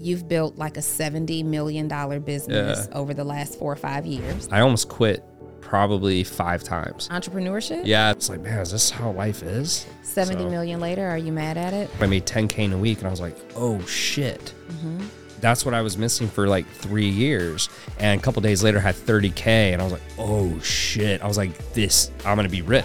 you've built like a $70 million business Yeah. over the last four or five years. I almost quit probably five times. Entrepreneurship? Yeah, it's like, man, is this how life is? Seventy So- million later, are you mad at it? I made 10K in a week and I was like, oh shit. Mm-hmm. That's what I was missing for like three years. And a couple days later, I had 30K and I was like, oh shit. I was like, this, I'm going to be rich.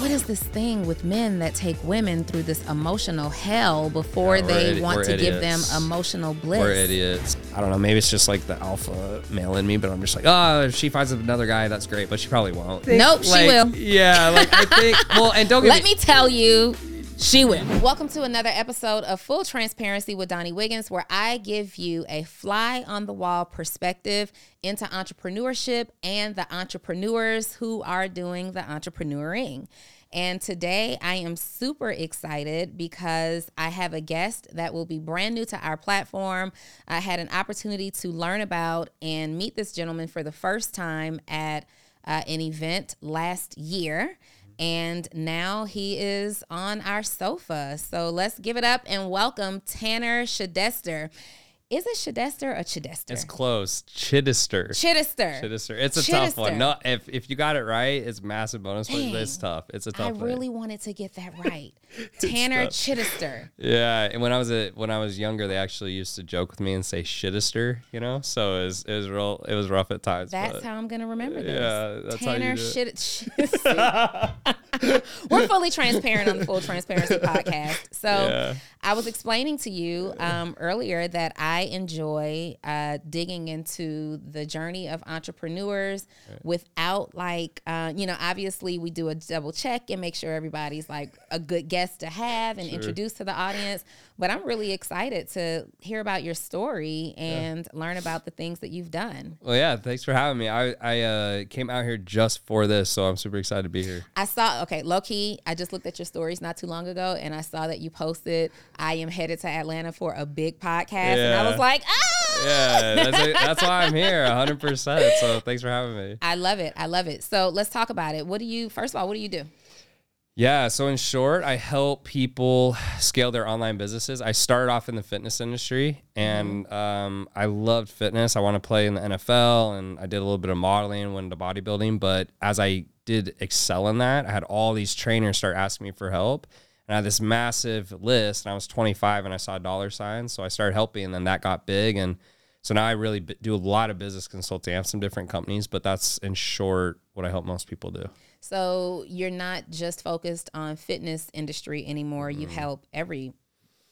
What is this thing with men that take women through this emotional hell before Yeah, they idi- want we're to give them emotional bliss? We're idiots. I don't know. Maybe it's just like the alpha male in me, but I'm just like, oh, if she finds another guy, that's great. But she probably won't. Nope, she will. Yeah, like I think, well, and don't get Let me tell you, she will. Welcome to another episode of Full Transparency with Donni Wiggins, where I give you a fly on the wall perspective into entrepreneurship and the entrepreneurs who are doing the entrepreneuring. And today I am super excited because I have a guest that will be brand new to our platform. I had an opportunity to learn about and meet this gentleman for the first time at uh, an event last year. And now he is on our sofa. So let's give it up and welcome Tanner Shadester. Is it Shadester or Chidester? It's close. Chittister. Chidester. Chittister. It's a tough one. No, if if you got it right, it's massive bonus, but Dang. it's tough. It's a tough really one. Really wanted to get that right. Tanner. Chidester. Yeah, and when I was a when I was younger, they actually used to joke with me and say Chidester. you know. So it was it was real. It was rough at times. That's how I'm gonna remember this. Yeah, that's how you Tanner shit. We're fully transparent on the Full Transparency podcast. So Yeah. I was explaining to you um, earlier that I enjoy uh, digging into the journey of entrepreneurs without like uh, you know obviously we do a double check and make sure everybody's like a good guest to have and introduce to the audience. But I'm really excited to hear about your story and learn about the things that you've done. Well, yeah. Thanks for having me. I I uh, came out here just for this, so I'm super excited to be here. I saw okay, low key. I just looked at your stories not too long ago, and I saw that you posted, "I am headed to Atlanta for a big podcast," and I was like, "Ah!" Yeah, that's, that's why I'm here, 100. percent So thanks for having me. I love it. I love it. So let's talk about it. What do you? First of all, what do you do? Yeah. So in short, I help people scale their online businesses. I started off in the fitness industry, and um, I loved fitness. I want to play in the NFL, and I did a little bit of modeling, went into bodybuilding. But as I did excel in that, I had all these trainers start asking me for help. And I had this massive list, and I was 25, and I saw dollar signs, so I started helping, and then that got big, and so now I really b- do a lot of business consulting. I have some different companies, but that's in short what I help most people do. So you're not just focused on fitness industry anymore. You Mm-hmm. help every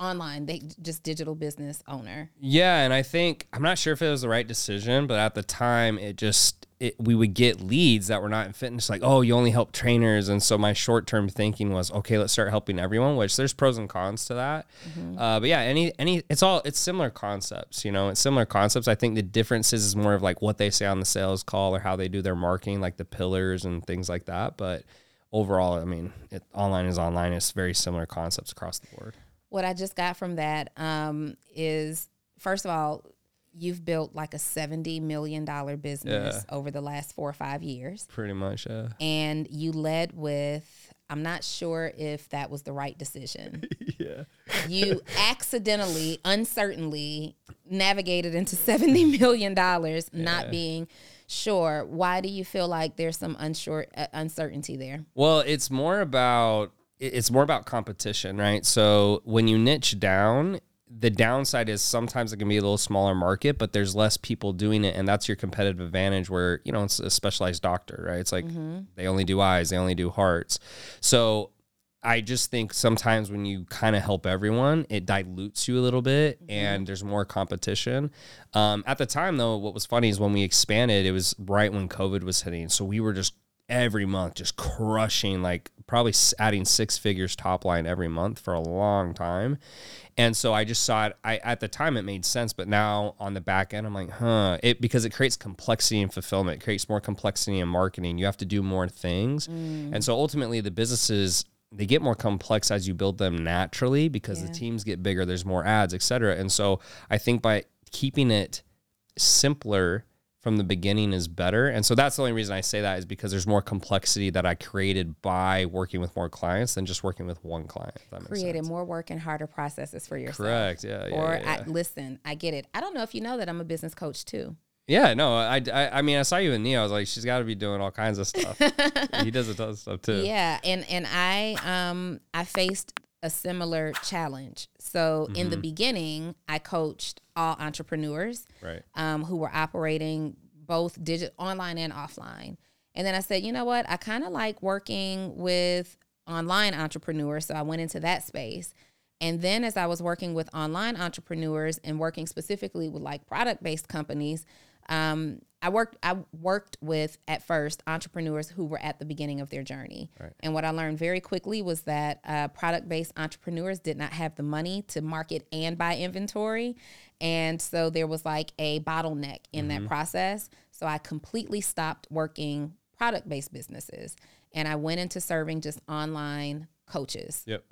online, they just digital business owner. Yeah, and I think I'm not sure if it was the right decision, but at the time it just it, we would get leads that were not in fitness like, "Oh, you only help trainers." And so my short-term thinking was, "Okay, let's start helping everyone," which there's pros and cons to that. Uh, but yeah, any any it's all it's similar concepts, you know. It's similar concepts. I think the differences is more of like what they say on the sales call or how they do their marketing, like the pillars and things like that, but overall, I mean, it, online is online. It's very similar concepts across the board. What I just got from that um, is, first of all, you've built like a seventy million dollar business over the last four or five years. Pretty much, yeah. and you led with I'm not sure if that was the right decision. yeah. You accidentally, uncertainly navigated into 70 million dollars not being sure. Why do you feel like there's some unsure uh, uncertainty there? Well, it's more about it's more about competition, right? So when you niche down, the downside is sometimes it can be a little smaller market, but there's less people doing it, and that's your competitive advantage. Where you know it's a specialized doctor, right? It's like they only do eyes, they only do hearts. So I just think sometimes when you kind of help everyone, it dilutes you a little bit and there's more competition. Um, at the time, though, what was funny is when we expanded, it was right when COVID was hitting. So we were just every month just crushing, like probably adding six figures top line every month for a long time. And so I just saw it. I at the time it made sense, but now on the back end, I'm like, huh, it because it creates complexity and fulfillment, it creates more complexity in marketing. You have to do more things, mm. and so ultimately the businesses they get more complex as you build them naturally because the teams get bigger. There's more ads, et cetera. And so I think by keeping it simpler from the beginning is better. And so that's the only reason I say that is because there's more complexity that I created by working with more clients than just working with one client. Created more work and harder processes for yourself. Correct. Yeah. Yeah. or yeah, yeah. I, listen, I get it. I don't know if you know that I'm a business coach too. Yeah, no, I, I, I mean, I saw you and Neo. I was like, she's got to be doing all kinds of stuff. he does a ton of stuff too. Yeah, and and I um I faced a similar challenge. So in Mm-hmm. the beginning, I coached all entrepreneurs Right. um, who were operating both digital online and offline. And then I said, you know what? I kind of like working with online entrepreneurs, so I went into that space. And then as I was working with online entrepreneurs and working specifically with like product based companies, um, I worked I worked with at first entrepreneurs who were at the beginning of their journey. And what I learned very quickly was that uh, product based entrepreneurs did not have the money to market and buy inventory, and so there was like a bottleneck in that mm-hmm. process. So I completely stopped working product based businesses, and I went into serving just online coaches. Yep.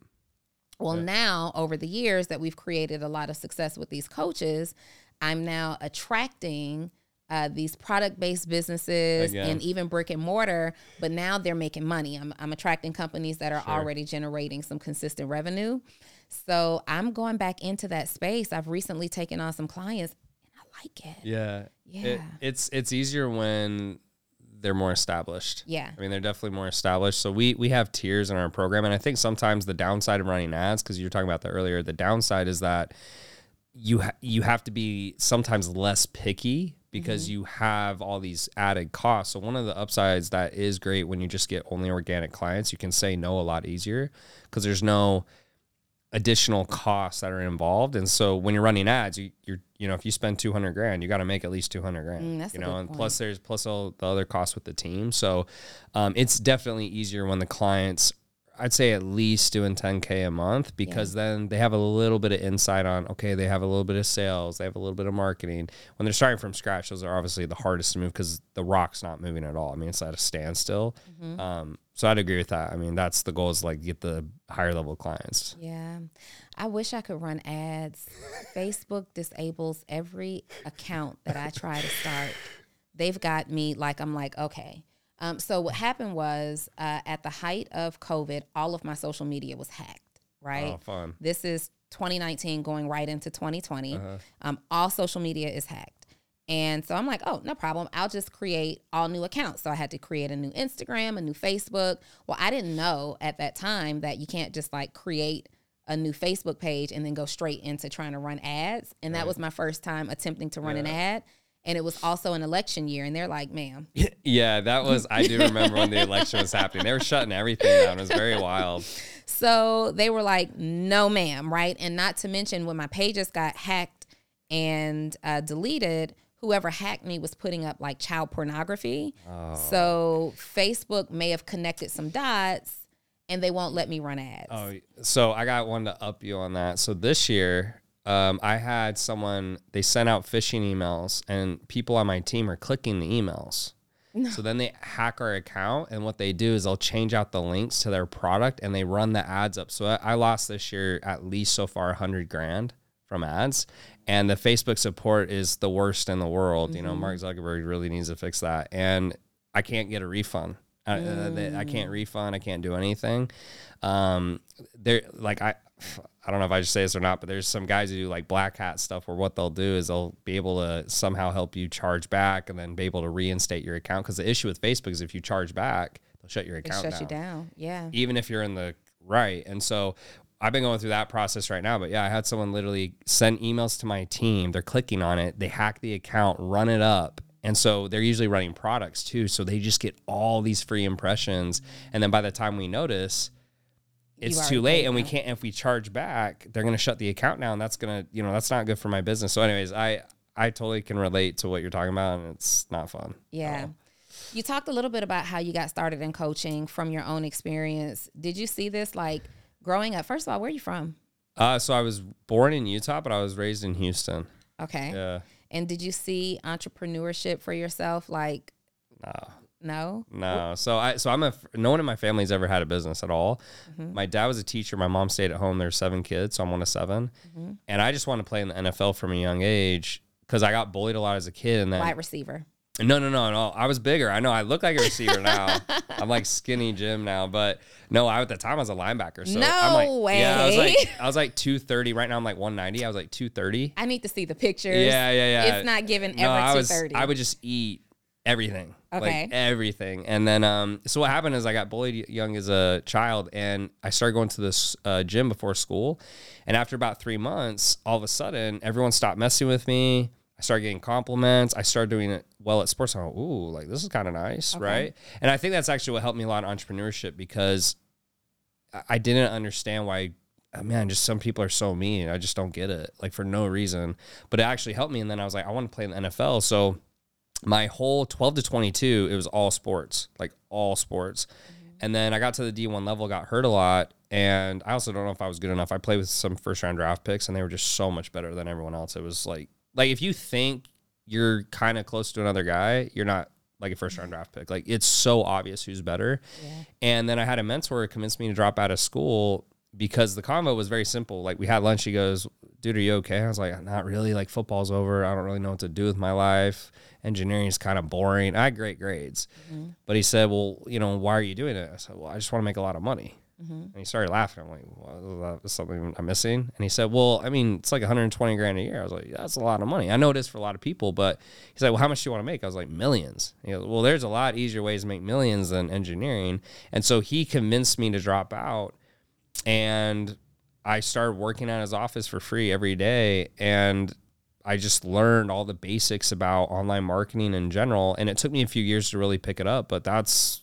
Well, now over the years that we've created a lot of success with these coaches, I'm now attracting uh, these product based businesses Again. and even brick and mortar, but now they're making money. I'm, I'm attracting companies that are Sure. already generating some consistent revenue. So I'm going back into that space. I've recently taken on some clients and I like it. Yeah. Yeah. It, it's it's easier when they're more established. Yeah. I mean, they're definitely more established. So we we have tiers in our program, and I think sometimes the downside of running ads, because you were talking about that earlier, the downside is that you ha- you have to be sometimes less picky because Mm-hmm. you have all these added costs. So one of the upsides that is great when you just get only organic clients, you can say no a lot easier because there's no additional costs that are involved. And so when you're running ads, you, you're you know if you spend 200 grand, you got to make at least 200 grand. Mm, you know, and point. plus there's plus all the other costs with the team. So um, it's definitely easier when the clients. I'd say at least doing 10k a month because then they have a little bit of insight on okay they have a little bit of sales they have a little bit of marketing when they're starting from scratch those are obviously the hardest to move because the rock's not moving at all I mean it's at a standstill Mm-hmm. um, so I'd agree with that I mean that's the goal is like get the higher level clients Yeah. I wish I could run ads. Facebook disables every account that I try to start. They've got me like, I'm like, okay. Um, so what happened was uh, at the height of COVID, all of my social media was hacked, right? oh fun This is 2019 going right into 2020. Uh-huh. Um, all social media is hacked. And so I'm like, oh, no problem. I'll just create all new accounts. So I had to create a new Instagram, a new Facebook. Well, I didn't know at that time that you can't just like create a new Facebook page and then go straight into trying to run ads. And that was my first time attempting to run an ad. And it was also an election year. And they're like, ma'am, yeah that was I do remember when the election was happening they were shutting everything down it was very wild So they were like, no, ma'am, right? And not to mention when my pages got hacked and uh, deleted, whoever hacked me was putting up like child pornography. oh. So Facebook may have connected some dots and they won't let me run ads. Oh, so I got one to up you on that. So this year, um, I had someone they sent out phishing emails, and people on my team are clicking the emails. So then they hack our account, and what they do is they'll change out the links to their product, and they run the ads up. So I, I lost this year at least so far a hundred grand from ads, and the Facebook support is the worst in the world. You know, Mark Zuckerberg really needs to fix that, and I can't get a refund. I, uh, I can't refund. I can't do anything. Um, there, like I, I don't know if I should say this or not, but there's some guys who do like black hat stuff where what they'll do is they'll be able to somehow help you charge back and then be able to reinstate your account. Because the issue with Facebook is if you charge back, they'll shut your account shuts down you down. Yeah. even if you're in the right. And so I've been going through that process right now. But yeah, I had someone literally send emails to my team. They're clicking on it, they hack the account, run it up. And so they're usually running products too. So they just get all these free impressions. And then by the time we notice, it's too late and we can't if we charge back they're going to shut the account down that's going to you know that's not good for my business so anyways i i totally can relate to what you're talking about and it's not fun Yeah. You talked a little bit about how you got started in coaching from your own experience. Did you see this like growing up? First of all, where are you from? uh, so i was born in utah but i was raised in houston Okay. yeah And did you see entrepreneurship for yourself? Like, no no? No. So I so I'm a no one in my family's ever had a business at all. Mm-hmm. My dad was a teacher. My mom stayed at home. There's seven kids, so I'm one of 7 Mm-hmm. And I just wanted to play in the NFL from a young age because I got bullied a lot as a kid. And then Wide receiver. No, no, no, no. I was bigger. I know. I look like a receiver now. I'm like skinny Jim now, but no. I at the time I was a linebacker. So No I'm like, Yeah, I was like I was like 230. Right now I'm like 190. I was like 230. I need to see the pictures. Yeah, yeah, yeah. It's not given No, ever I two was. I would just eat everything. Okay. Like everything. And then um so what happened is I got bullied young as a child and I started going to this uh, gym before school. And after about 3 months, all of a sudden everyone stopped messing with me. I started getting compliments. I started doing it well at sports. I'm like, ooh, like this is kind of nice, right? And I think that's actually what helped me a lot in entrepreneurship because I- didn't understand why uh, man, just some people are so mean. I just don't get it, like for no reason. But it actually helped me. And then I was like, I want to play in the NFL. So my whole 12 to 22, it was all sports, like all sports. Mm-hmm. And then I got to the D1 level, got hurt a lot. And I also don't know if I was good enough. I played with some first round draft picks and they were just so much better than everyone else. It was like, like if you think you're kind of close to another guy, you're not like a first round draft pick. Like it's so obvious who's better. And then I had a mentor who convinced me to drop out of school because the convo was very simple. Like we had lunch. He goes, "Dude, are you okay?" I was like, "Not really. Like football's over. I don't really know what to do with my life. Engineering is kind of boring. I had great grades." Mm-hmm. But he said, "Well, you know, why are you doing it?" I said, "Well, I just want to make a lot of money." Mm-hmm. And he started laughing. I'm like, well, that's something I'm missing. And he said, well, I mean, it's like 120 grand a year. I was like, that's a lot of money. I know it is for a lot of people, but he's like, well, how much do you want to make? I was like, millions. He goes, well, there's a lot easier ways to make millions than engineering. And so he convinced me to drop out and I started working at his office for free every day. And I just learned all the basics about online marketing in general. And it took me a few years to really pick it up, but that's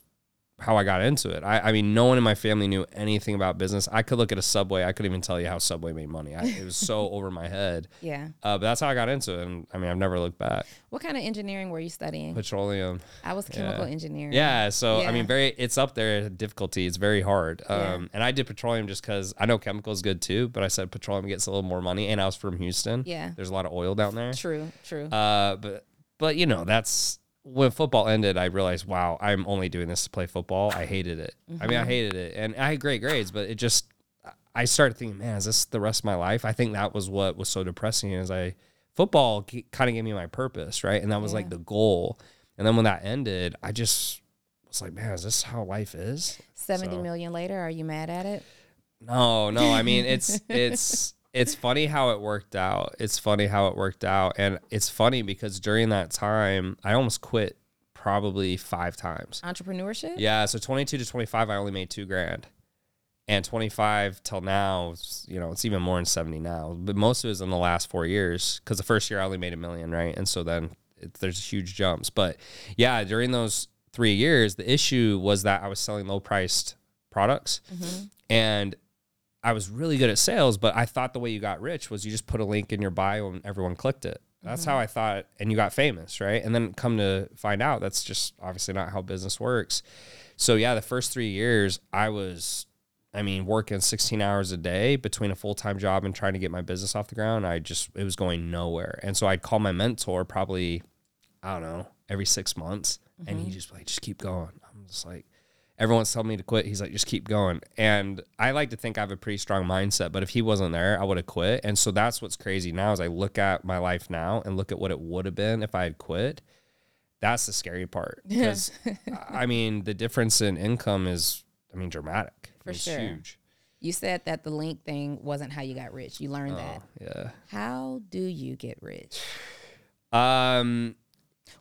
how I got into it. I, I mean, no one in my family knew anything about business. I could look at a Subway. I couldn't even tell you how Subway made money. I, it was so over my head. yeah. Uh, but that's how I got into it. And I mean, I've never looked back. What kind of engineering were you studying? Petroleum. I was chemical yeah. engineering. Yeah. So, Yeah. I mean, very, it's up there. Difficulty. It's very hard. Um, Yeah. And I did petroleum just because I know chemical is good too, but I said petroleum gets a little more money. And I was from Houston. Yeah. There's a lot of oil down there. True. True. Uh, but but you know that's when football ended. I realized, wow, I'm only doing this to play football. I hated it. I mean, I Mm-hmm. hated it, and I had great grades, but it just I started thinking, man, is this the rest of my life? I think that was what was so depressing. Is I football kind of gave me my purpose, right, and that was like the goal. And then when that ended, I just was like, man, is this how life is? Seventy so- million later, are you mad at it? No, no. I mean, it's it's it's funny how it worked out. It's funny how it worked out, and it's funny because during that time, I almost quit probably five times. Entrepreneurship? Yeah, so twenty two to twenty five, I only made two grand, and twenty five till now, you know, it's even more than seventy now. But most of it is in the last four years because the first year I only made a million, right? And so then it, there's huge jumps. But yeah, during those three years, the issue was that I was selling low priced products, mm-hmm. and I was really good at sales, but I thought the way you got rich was you just put a link in your bio and everyone clicked it. That's how mm-hmm. I thought, and you got famous, right? And then come to find out, that's just obviously not how business works. So yeah, the first three years, I was, I mean, working 16 hours a day between a full time job and trying to get my business off the ground. I just, it was going nowhere. And so I'd call my mentor probably, I don't know, every six months, and he mm-hmm. just like, just keep going. I'm just like, everyone's telling me to quit. He's like, just keep going. And I like to think I have a pretty strong mindset, but if he wasn't there, I would have quit. And so that's what's crazy now is I look at my life now and look at what it would have been if I had quit. That's the scary part because I mean, the difference in income is, I mean, dramatic. For it's sure. huge. You said that the link thing wasn't how you got rich. You learned that. Yeah. How do you get rich? Um,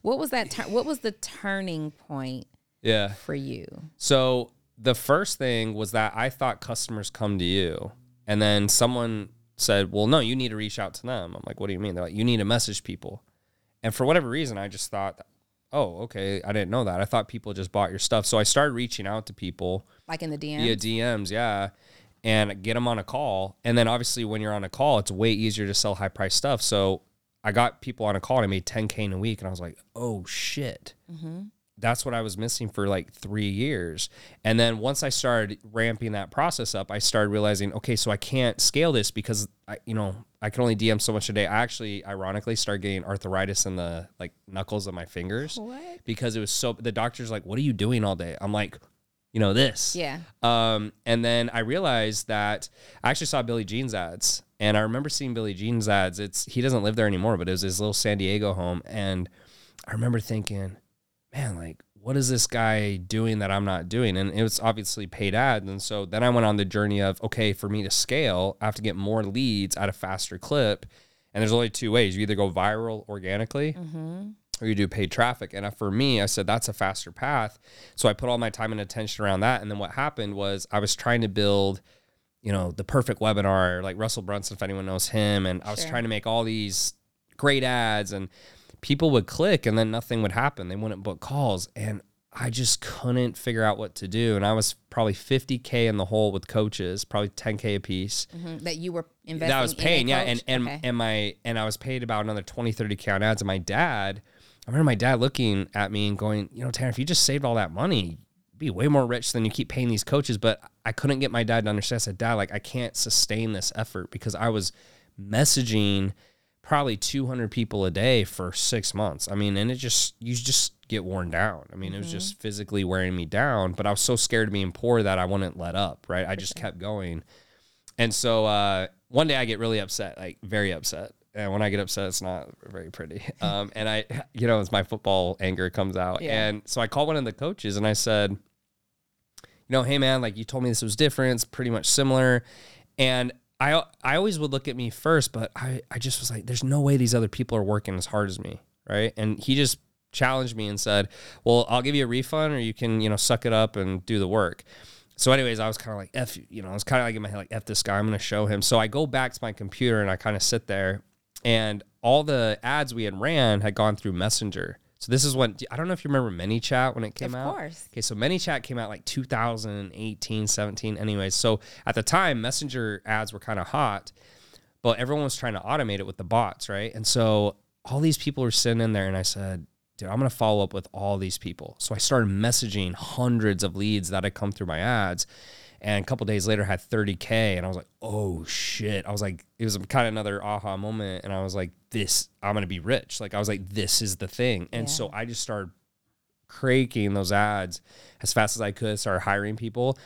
What was that? What was the turning point yeah. for you? So the first thing was that I thought customers come to you, and then someone said, "Well, no, you need to reach out to them." I'm like, "What do you mean?" They're like, "You need to message people," and for whatever reason, I just thought, "Oh, okay, I didn't know that. I thought people just bought your stuff." So I started reaching out to people Like in the DM? via DMs, yeah, and get them on a call. And then obviously, when you're on a call, it's way easier to sell high price stuff. So I got people on a call and I made 10K in a week. And I was like, oh shit. Mm-hmm. That's what I was missing for like three years. And then once I started ramping that process up, I started realizing, okay, so I can't scale this because I, you know, I can only DM so much a day. I actually, ironically, started getting arthritis in the like knuckles of my fingers What? because it was so. The doctor's like, "What are you doing all day?" I'm like, you know, this. Yeah. Um, and then I realized that I actually saw Billy Gene's ads, and I remember seeing Billy Gene's ads. It's he doesn't live there anymore, but it was his little San Diego home, and I remember thinking, man, like, what is this guy doing that I'm not doing? And it was obviously paid ads. And so then I went on the journey of, okay, for me to scale, I have to get more leads at a faster clip. And there's only two ways you either go viral organically Mm-hmm. or you do paid traffic. And for me, I said that's a faster path. So I put all my time and attention around that. And then what happened was I was trying to build, you know, the perfect webinar, like Russell Brunson, if anyone knows him. And I was Sure. trying to make all these great ads and people would click and then nothing would happen. They wouldn't book calls. And I just couldn't figure out what to do. And I was probably 50K in the hole with coaches, probably 10K a piece hmm That you were investing. In. That I was paying, yeah, and and Okay. and my and I was paid about another 20, 30 k on ads. And my dad, I remember my dad looking at me and going, you know, Tanner, if you just saved all that money, you'd be way more rich than you keep paying these coaches. But I couldn't get my dad to understand. I said, Dad, like I can't sustain this effort because I was messaging probably 200 people a day for six months. I mean, and it just you just get worn down. I mean, it was just physically wearing me down. But I was so scared of being poor that I wouldn't let up. Right, I just kept going. And so uh, one day I get really upset, like very upset. And when I get upset, it's not very pretty. Um, and I, you know, it's my football anger comes out. Yeah. And so I called one of the coaches and I said, you know, hey man, like you told me this was different. It's pretty much similar. And I, I always would look at me first, but I, I just was like, there's no way these other people are working as hard as me. Right. And he just challenged me and said, well, I'll give you a refund or you can, you know, suck it up and do the work. So, anyways, I was kind of like, F, you know, I was kind of like in my head, like, F this guy, I'm going to show him. So I go back to my computer and I kind of sit there and all the ads we had ran had gone through Messenger. So this is when, I don't know if you remember ManyChat when it came Of out. course. Okay, so ManyChat came out like 2018, 17. Anyways, so at the time, Messenger ads were kind of hot, but everyone was trying to automate it with the bots, right? And so all these people were sitting in there, and I said, dude, I'm gonna follow up with all these people. So I started messaging hundreds of leads that had come through my ads. And a couple days later, I had 30K, and I was like, oh shit. I was like, it was kind of another aha moment. And I was like, this, I'm gonna be rich. Like, I was like, this is the thing. And Yeah. so I just started cranking those ads as fast as I could, started hiring people.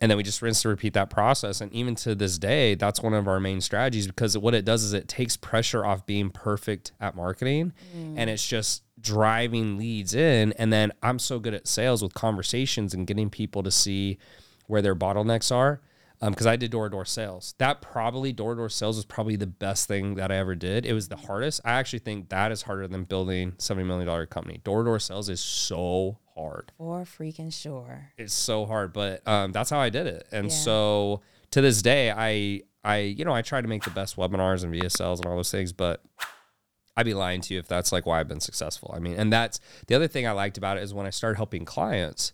And then we just rinse to repeat that process. And even to this day, that's one of our main strategies because what it does is it takes pressure off being perfect at marketing and mm. it's just driving leads in. And then I'm so good at sales with conversations and getting people to see where their bottlenecks are. Because I did door to door sales. That probably door to door sales was probably the best thing that I ever did. It was the hardest. I actually think that is harder than building $70 million company. Door to door sales is so hard For freaking sure. it's so hard but um, that's how i did it and Yeah. so to this day i i you know i try to make the best webinars and vsls and all those things but i'd be lying to you if that's like why i've been successful i mean and that's the other thing i liked about it is when i started helping clients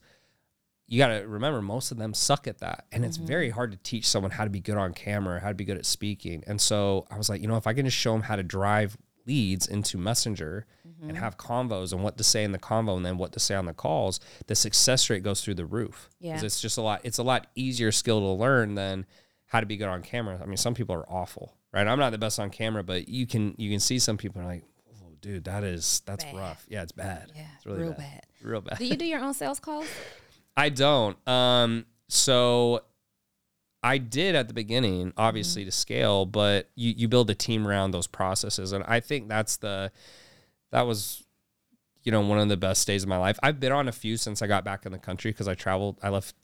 you got to remember most of them suck at that and it's very mm-hmm. hard to teach someone how to be good on camera how to be good at speaking and so i was like you know if i can just show them how to drive leads into messenger and mm-hmm. have convos and what to say in the convo and then what to say on the calls the success rate goes through the roof Yeah. it's just a lot it's a lot easier skill to learn than how to be good on camera i mean some people are awful right i'm not the best on camera but you can you can see some people are like oh dude that is that's Bad. rough yeah it's bad Yeah, it's really real bad. bad. real bad Do you do your own sales calls? I don't. Um, so I did at the beginning, obviously Mm-hmm. to scale, but you you build a team around those processes, and I think that's the that was you know one of the best days of my life. I've been on a few since I got back in the country because I traveled. I left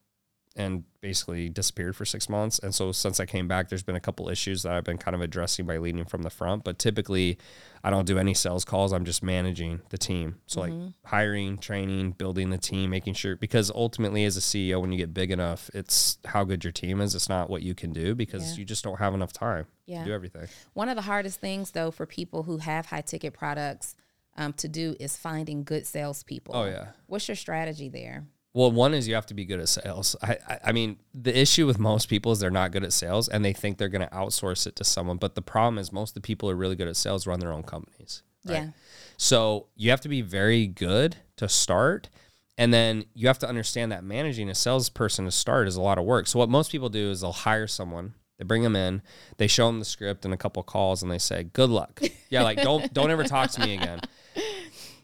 and basically disappeared for six months, and so since I came back, there's been a couple issues that I've been kind of addressing by leading from the front. But typically, I don't do any sales calls. I'm just managing the team. So like hiring, training, building the team, making sure because ultimately as a CEO, when you get big enough, it's how good your team is. It's not what you can do because Yeah. you just don't have enough time Yeah. to do everything. One of the hardest things, though, for people who have high ticket products um, to do is finding good salespeople. Oh yeah. What's your strategy there? Well, one is you have to be good at sales. I, I, I mean, the issue with most people is they're not good at sales and they think they're going to outsource it to someone. But the problem is most of the people who are really good at sales run their own companies. right? Yeah. So you have to be very good to start. And then you have to understand that managing a salesperson to start is a lot of work. So what most people do is they'll hire someone, they bring them in, they show them the script and a couple calls, and they say, "Good luck." Yeah, like don't don't ever talk to me again.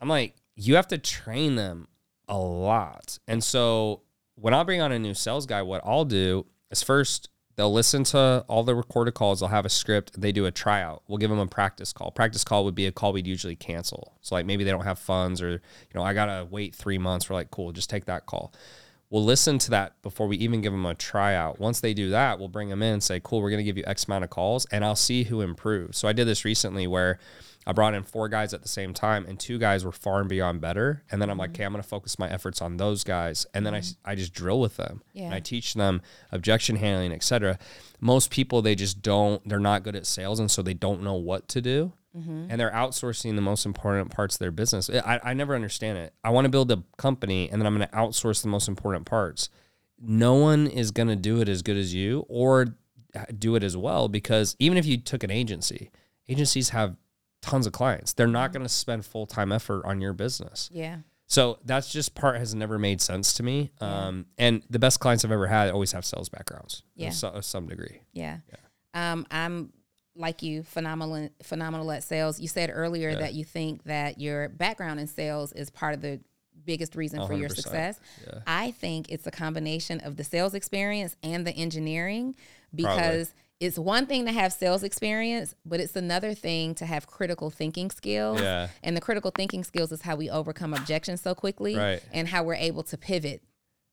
I'm like, you have to train them a lot. And so when I bring on a new sales guy, what I'll do is first They'll listen to all the recorded calls. They'll have a script. They do a tryout. We'll give them a practice call. Practice call would be a call we'd usually cancel. So like maybe they don't have funds or you know I gotta wait three months. We're like cool, just take that call. We'll listen to that before we even give them a tryout. Once they do that, we'll bring them in and say, cool, we're gonna give you X amount of calls, and I'll see who improves. So I did this recently where I brought in four guys at the same time, and two guys were far and beyond better. And then I'm like, mm-hmm. okay, I'm going to focus my efforts on those guys, and then I, mm-hmm. I just drill with them. Yeah. And I teach them objection handling, etc. Most people they just don't. They're not good at sales, and so they don't know what to do. Mm-hmm. And they're outsourcing the most important parts of their business. I, I never understand it. I want to build a company, and then I'm going to outsource the most important parts. No one is going to do it as good as you, or uh, do it as well because even if you took an agency, agencies have tons of clients. They're not going to spend full time effort on your business. Yeah. So that's just part has never made sense to me. Um, and the best clients I've ever had always have sales backgrounds, Yeah. so, some degree. Yeah. yeah. Um, I'm like you, phenomenal, phenomenal at sales. You said earlier that you think that your background in sales is part of the biggest reason for your 100%. success. Yeah. I think it's a combination of the sales experience and the engineering because it's one thing to have sales experience, but it's another thing to have critical thinking skills. Yeah. And the critical thinking skills is how we overcome objections so quickly Right. and how we're able to pivot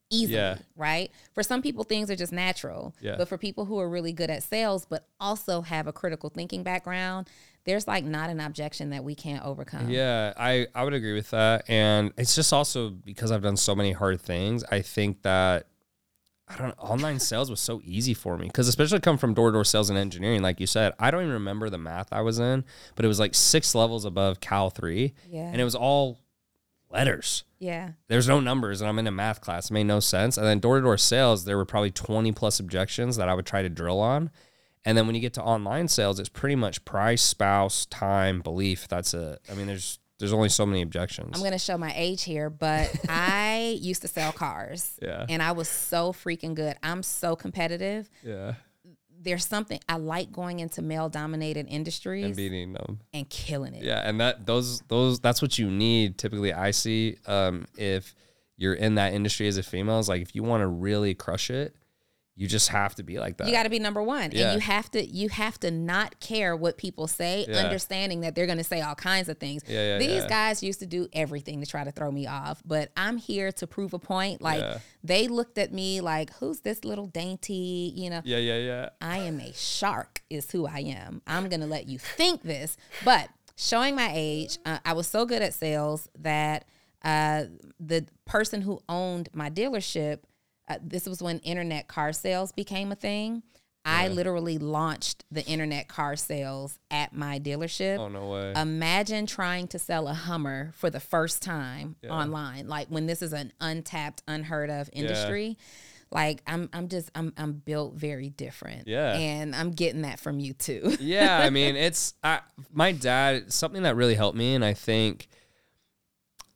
easily, Yeah. right? For some people, things are just natural. Yeah. But for people who are really good at sales, but also have a critical thinking background, there's like not an objection that we can't overcome. Yeah, I, I would agree with that. And it's just also because I've done so many hard things, I think that I don't know, online sales was so easy for me because especially come from door to door sales and engineering, like you said, I don't even remember the math I was in, but it was like six levels above Cal three, Yeah. and it was all letters. Yeah. There's no numbers, and I'm in a math class. It made no sense. And then door to door sales, there were probably 20 plus objections that I would try to drill on. And then when you get to online sales, it's pretty much price, spouse, time, belief. That's it. I mean, there's there's only so many objections. I'm going to show my age here, but I used to sell cars. Yeah. And I was so freaking good. I'm so competitive. yeah, There's something I like going into male dominated industries and and, beating them. And killing it. Yeah, and that those those that's what you need. Typically, I see um, if you're in that industry as a female, is like if you want to really crush it, you just have to be like that. You got to be number one, Yeah. and you have to you have to not care what people say, Yeah. understanding that they're going to say all kinds of things. Yeah, These guys used to do everything to try to throw me off, but I'm here to prove a point. Like they looked at me like, "Who's this little dainty?" You know, yeah, yeah, yeah. I am a shark, is who I am. I'm going to let you think this. But showing my age, uh, I was so good at sales that uh, the person who owned my dealership, uh, this was when internet car sales became a thing. I literally launched the internet car sales at my dealership. Oh no way. Imagine trying to sell a Hummer for the first time online, like when this is an untapped, unheard of industry. Like I'm, I'm just, I'm, I'm built very different. Yeah. and I'm getting that from you too. yeah, I mean, it's I, my dad. Something that really helped me, and I think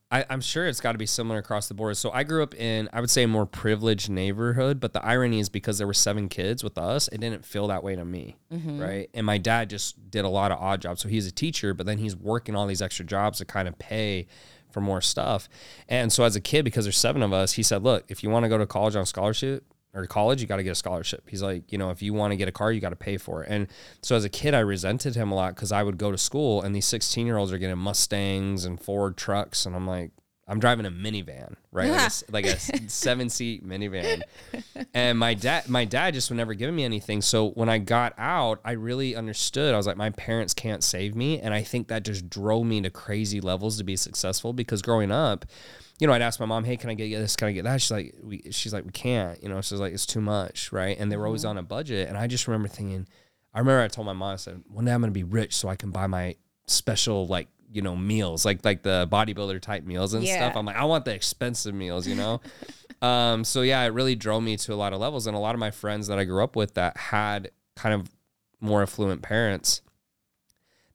I, I'm sure it's got to be similar across the board. So I grew up in, I would say, a more privileged neighborhood. But the irony is because there were seven kids with us, it didn't feel that way to me, mm-hmm. right? And my dad just did a lot of odd jobs. So he's a teacher, but then he's working all these extra jobs to kind of pay for more stuff. And so as a kid, because there's seven of us, he said, "Look, if you want to go to college on scholarship." Or college, you got to get a scholarship. He's like, you know, if you want to get a car, you got to pay for it. And so as a kid, I resented him a lot because I would go to school and these 16 year olds are getting Mustangs and Ford trucks. And I'm like, I'm driving a minivan, right? Like a, like a seven seat minivan. And my dad, my dad just would never give me anything. So when I got out, I really understood. I was like, my parents can't save me. And I think that just drove me to crazy levels to be successful because growing up, you know, I'd ask my mom, "Hey, can I get this? Can I get that?" She's like, "We," she's like, "We can't." You know, she's like, "It's too much, right?" And they were always on a budget. And I just remember thinking, I remember I told my mom, I said, "One day I'm going to be rich, so I can buy my special like you know meals, like like the bodybuilder type meals and Yeah. stuff." I'm like, I want the expensive meals, you know. um, so yeah, it really drove me to a lot of levels, and a lot of my friends that I grew up with that had kind of more affluent parents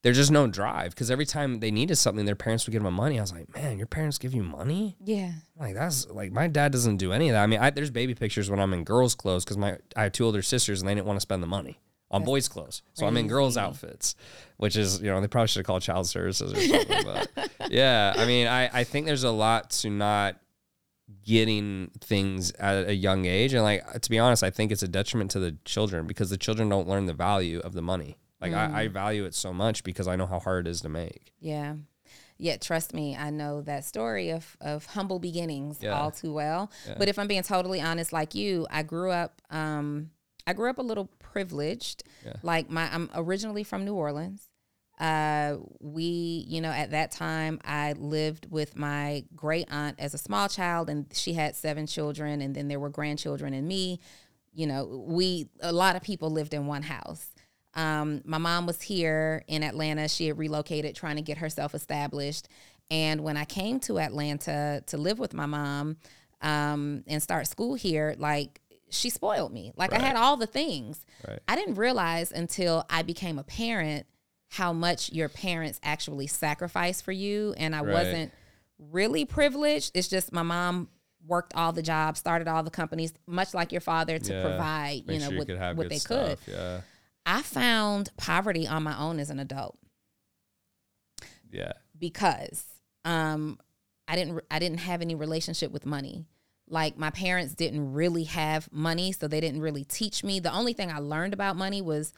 there's just no drive because every time they needed something, their parents would give them money. I was like, man, your parents give you money? yeah, Like that's like my dad doesn't do any of that. I mean, I, there's baby pictures when I'm in girls' clothes because my I have two older sisters and they didn't want to spend the money on boys' clothes, so I'm in girls' outfits, which is you know they probably should have called child services or something. but yeah, I mean, I I think there's a lot to not getting things at a young age. And like to be honest, I think it's a detriment to the children because the children don't learn the value of the money. Like I, I value it so much because I know how hard it is to make. Yeah. Yet trust me, I know that story of of humble beginnings Yeah. all too well. But if I'm being totally honest, like you, I grew up um I grew up a little privileged. Yeah. Like my I'm originally from New Orleans. Uh we, you know, at that time I lived with my great aunt as a small child and she had seven children and then there were grandchildren and me. You know, we a lot of people lived in one house. Um, my mom was here in Atlanta. She had relocated trying to get herself established. And when I came to Atlanta to live with my mom um, and start school here, like she spoiled me. Like I had all the things. Right. I didn't realize until I became a parent how much your parents actually sacrifice for you. And I Right. wasn't really privileged. It's just my mom worked all the jobs, started all the companies, much like your father, to Yeah. provide, you know, sure what, could have what they could. Yeah. I found poverty on my own as an adult Yeah. because um, I didn't I didn't have any relationship with money. Like my parents didn't really have money, so they didn't really teach me. The only thing I learned about money was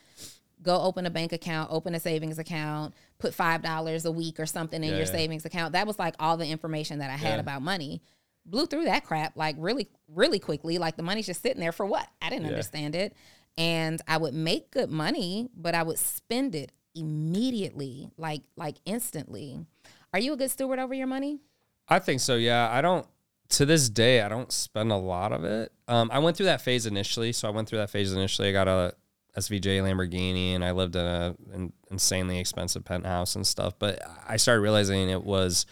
go open a bank account, open a savings account, put five dollars a week or something in Yeah, your yeah. savings account. That was like all the information that I had Yeah. about money. Blew through that crap like really, really quickly. Like the money's just sitting there for what? I didn't understand it. And I would make good money, but I would spend it immediately, like like instantly. Are you a good steward over your money? I think so. Yeah, I don't. To this day, I don't spend a lot of it. Um, I went through that phase initially. So I went through that phase initially. I got a SVJ Lamborghini, and I lived in a an insanely expensive penthouse and stuff. But I started realizing it was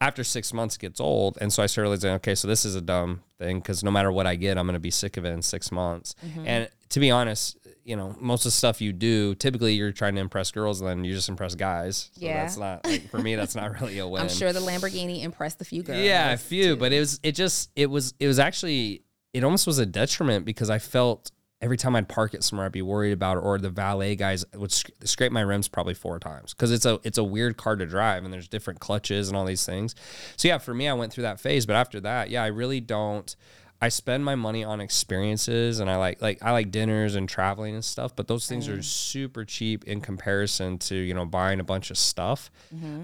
after six months it gets old, and so I started realizing, okay, so this is a dumb thing because no matter what I get, I'm going to be sick of it in six months. Mm-hmm. And to be honest, you know, most of the stuff you do, typically you're trying to impress girls, and then you just impress guys. So Yeah. that's not like for me. That's not really a win. I'm sure the Lamborghini impressed a few girls. Yeah, a few, too. but it was it just it was it was actually it almost was a detriment because I felt every time I'd park it somewhere I'd be worried about it, or the valet guys would sc- scrape my rims probably four times because it's a it's a weird car to drive and there's different clutches and all these things. So yeah, for me I went through that phase, but after that, yeah, I really don't. I spend my money on experiences and I like like I like dinners and traveling and stuff, but those things are super cheap in comparison to, you know, buying a bunch of stuff.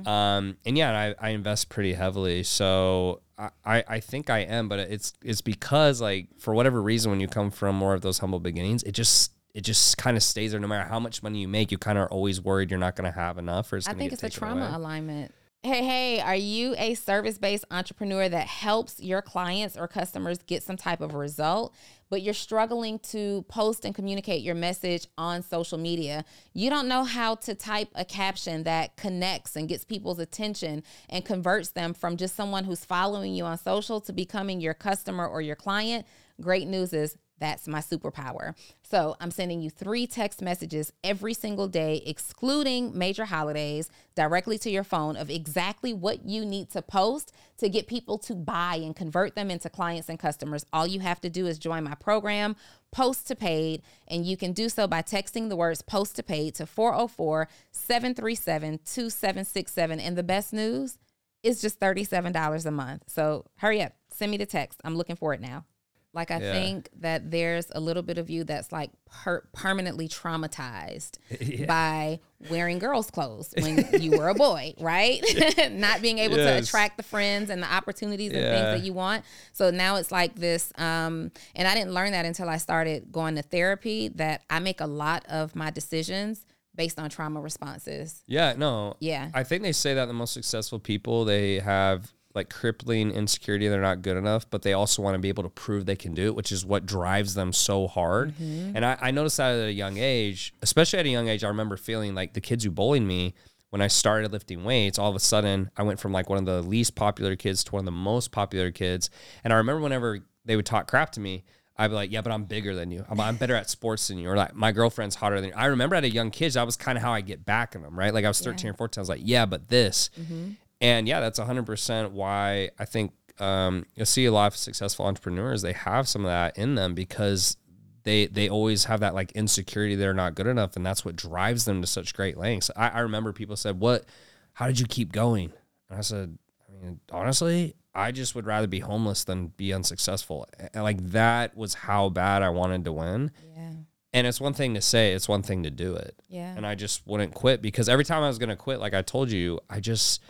Um and yeah, I, I invest pretty heavily. So I, I think I am, but it's it's because like for whatever reason when you come from more of those humble beginnings, it just it just kind of stays there no matter how much money you make, you kind of are always worried you're not gonna have enough or it's I think it's a taken trauma away. alignment. Hey, hey, are you a service based entrepreneur that helps your clients or customers get some type of result, but you're struggling to post and communicate your message on social media? You don't know how to type a caption that connects and gets people's attention and converts them from just someone who's following you on social to becoming your customer or your client. Great news is that's my superpower. So I'm sending you three text messages every single day, excluding major holidays, directly to your phone of exactly what you need to post to get people to buy and convert them into clients and customers. All you have to do is join my program, Post to Paid, and you can do so by texting the words Post to Paid to 404 737 2767. And the best news is just $37 a month. So hurry up, send me the text. I'm looking for it now. Like I Yeah. think that there's a little bit of you that's like per- permanently traumatized by wearing girls' clothes when you were a boy, right? Not being able to attract the friends and the opportunities and Yeah. things that you want. So now it's like this. Um, and I didn't learn that until I started going to therapy. That I make a lot of my decisions based on trauma responses. Yeah, no. Yeah. I think they say that the most successful people they have like crippling insecurity they're not good enough, but they also want to be able to prove they can do it, which is what drives them so hard. Mm-hmm. And I, I noticed that at a young age, especially at a young age, I remember feeling like the kids who bullied me when I started lifting weights, all of a sudden I went from like one of the least popular kids to one of the most popular kids. And I remember whenever they would talk crap to me, I'd be like, yeah, but I'm bigger than you. I'm, I'm better at sports than you. Or like, my girlfriend's hotter than you. I remember at a young kid, that was kind of how I get back in them, right? Like I was 13 or 14. I was like, yeah, but this. And yeah, that's 100% why I think um, you'll see a lot of successful entrepreneurs, they have some of that in them because they they always have that like insecurity they're not good enough. And that's what drives them to such great lengths. I, I remember people said, What, how did you keep going? And I said, I mean, honestly, I just would rather be homeless than be unsuccessful. And like that was how bad I wanted to win. Yeah. And it's one thing to say, it's one thing to do it. Yeah. And I just wouldn't quit because every time I was going to quit, like I told you, I just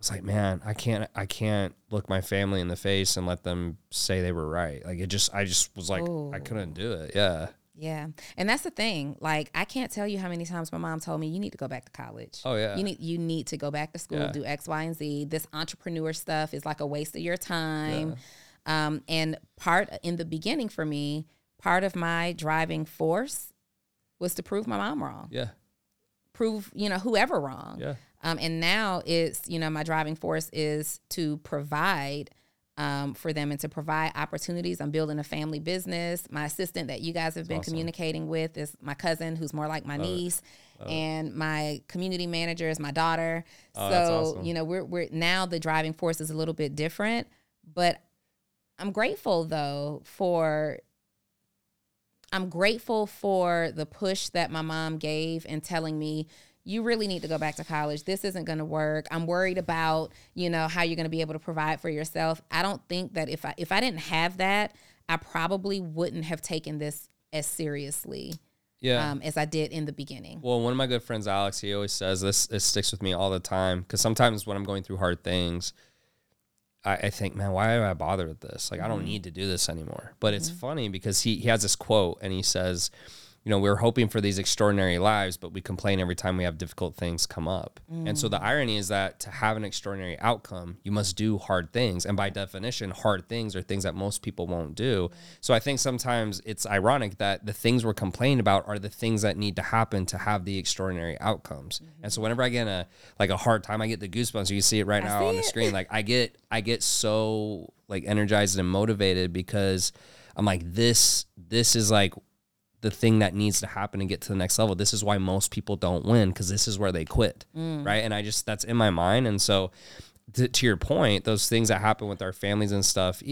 was like, man, I can't, I can't look my family in the face and let them say they were right. Like it just, I just was like, I couldn't do it. Yeah. Yeah. And that's the thing. Like I can't tell you how many times my mom told me you need to go back to college. Oh, yeah. You need you need to go back to school, Yeah. do X, Y, and Z. This entrepreneur stuff is like a waste of your time. Um, and part in the beginning for me, part of my driving force was to prove my mom wrong. Yeah. Prove, you know, whoever wrong. Yeah. Um, and now it's, you know, my driving force is to provide um, for them and to provide opportunities. I'm building a family business. My assistant that you guys have been awesome. communicating with is my cousin, who's more like my niece, and my community manager is my daughter. Oh, so that's awesome. you know, we're we're now the driving force is a little bit different, but I'm grateful though for I'm grateful for the push that my mom gave and telling me you really need to go back to college. This isn't going to work. I'm worried about, you know, how you're going to be able to provide for yourself. I don't think that if I if I didn't have that, I probably wouldn't have taken this as seriously Yeah. um, as I did in the beginning. Well, one of my good friends, Alex, he always says this. It sticks with me all the time because sometimes when I'm going through hard things, I, I think, man, why do I bother with this? Like, I don't mm-hmm. need to do this anymore. But it's mm-hmm. funny because he he has this quote and he says, you know, we're hoping for these extraordinary lives, but we complain every time we have difficult things come up. And so the mm. irony is that to have an extraordinary outcome, you must do hard things. And by definition, hard things are things that most people won't do. So I think sometimes it's ironic that the things we're complaining about are the things that need to happen to have the extraordinary outcomes. And so mm-hmm. whenever I get a like a hard time, I get the goosebumps. You can see it right I now on the it. screen. Like I get I get so like energized and motivated because I'm like this this is like the thing that needs to happen to get to the next level. This is why most people don't win because this is where they quit, right? And I just that's in my mind. And so, to, to your point, those things that happen with our families and stuff,